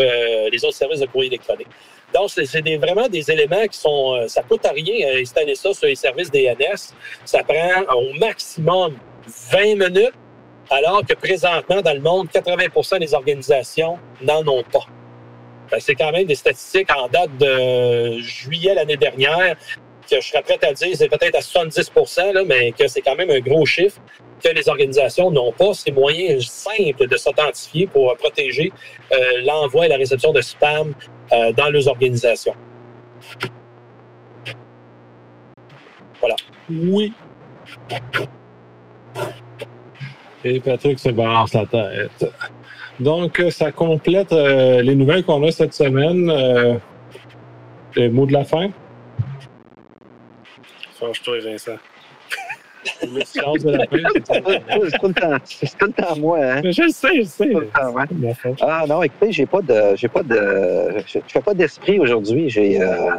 les autres services de courrier électronique. Donc, c'est vraiment des éléments qui sont... ça coûte à rien installer ça sur les services DNS. Ça prend au maximum 20 minutes alors que présentement, dans le monde, 80% des organisations n'en ont pas. C'est quand même des statistiques en date de juillet l'année dernière que je serais prêt à dire, c'est peut-être à 70 là, mais que c'est quand même un gros chiffre que les organisations n'ont pas ces moyens simples de s'authentifier pour protéger euh, l'envoi et la réception de spam euh, dans leurs organisations. Voilà. Oui. Et Patrick se balance la tête. Donc, euh, ça complète euh, les nouvelles qu'on a cette semaine. Euh, les mots de la fin? Change-toi, Vincent. [LAUGHS] le silence de la fin, c'est tout le temps, c'est tout le temps moi. Hein? Je le sais, je sais. Ah non, écoutez, j'ai pas de, j'ai pas de, je fais pas d'esprit aujourd'hui. J'ai, euh,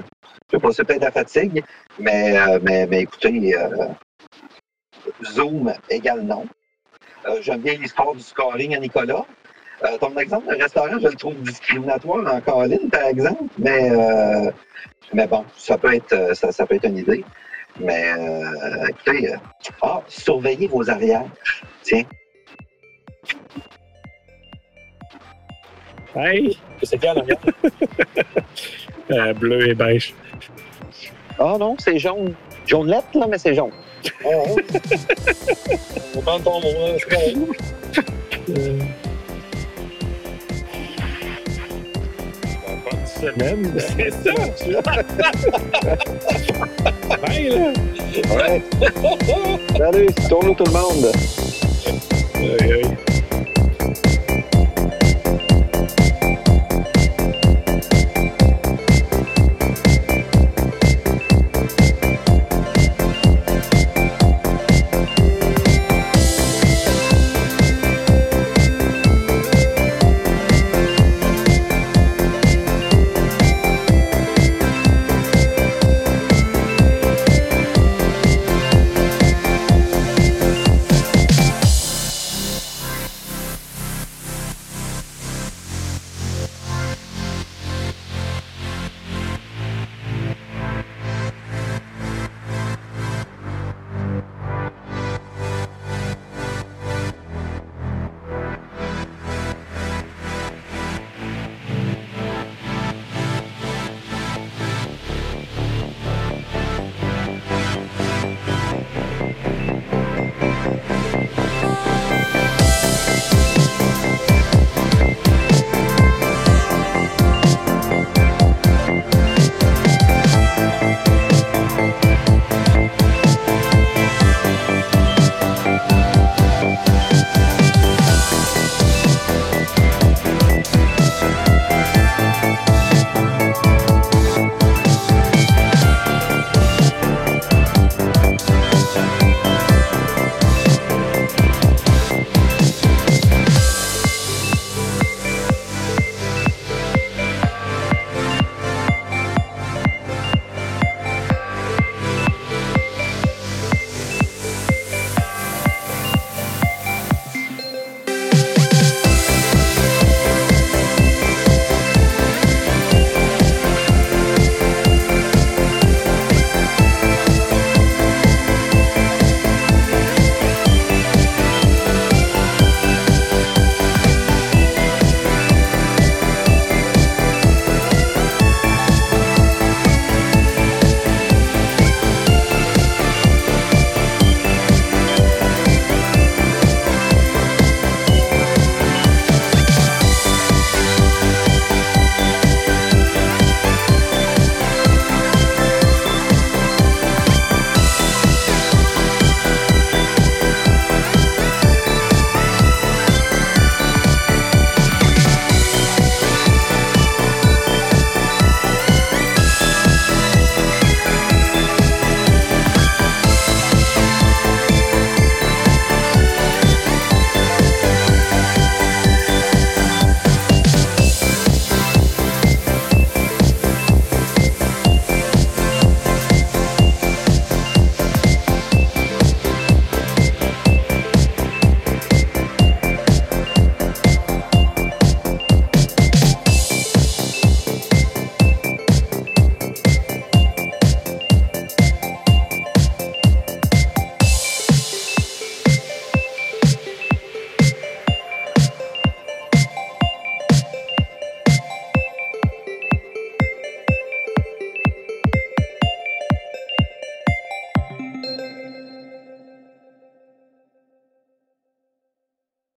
je passer peut-être la fatigue, mais, mais, mais écoutez, Zoom égale non. Euh, j'aime bien l'histoire du scoring à Nicolas. Euh, ton exemple de restaurant, je le trouve discriminatoire en Caroline, par exemple, mais, euh, mais bon, ça peut, être, ça, peut être une idée. Mais écoutez, ah, surveillez vos arrières. Tiens. Hey! C'est quoi l'arrière? [LAUGHS] bleu et beige. Ah non, c'est jaune. Jaune lettre, là, mais c'est jaune. Oh, On prend ton mot, hein, c'est correct. Euh... Bonne semaine. C'est ça. Bye, là.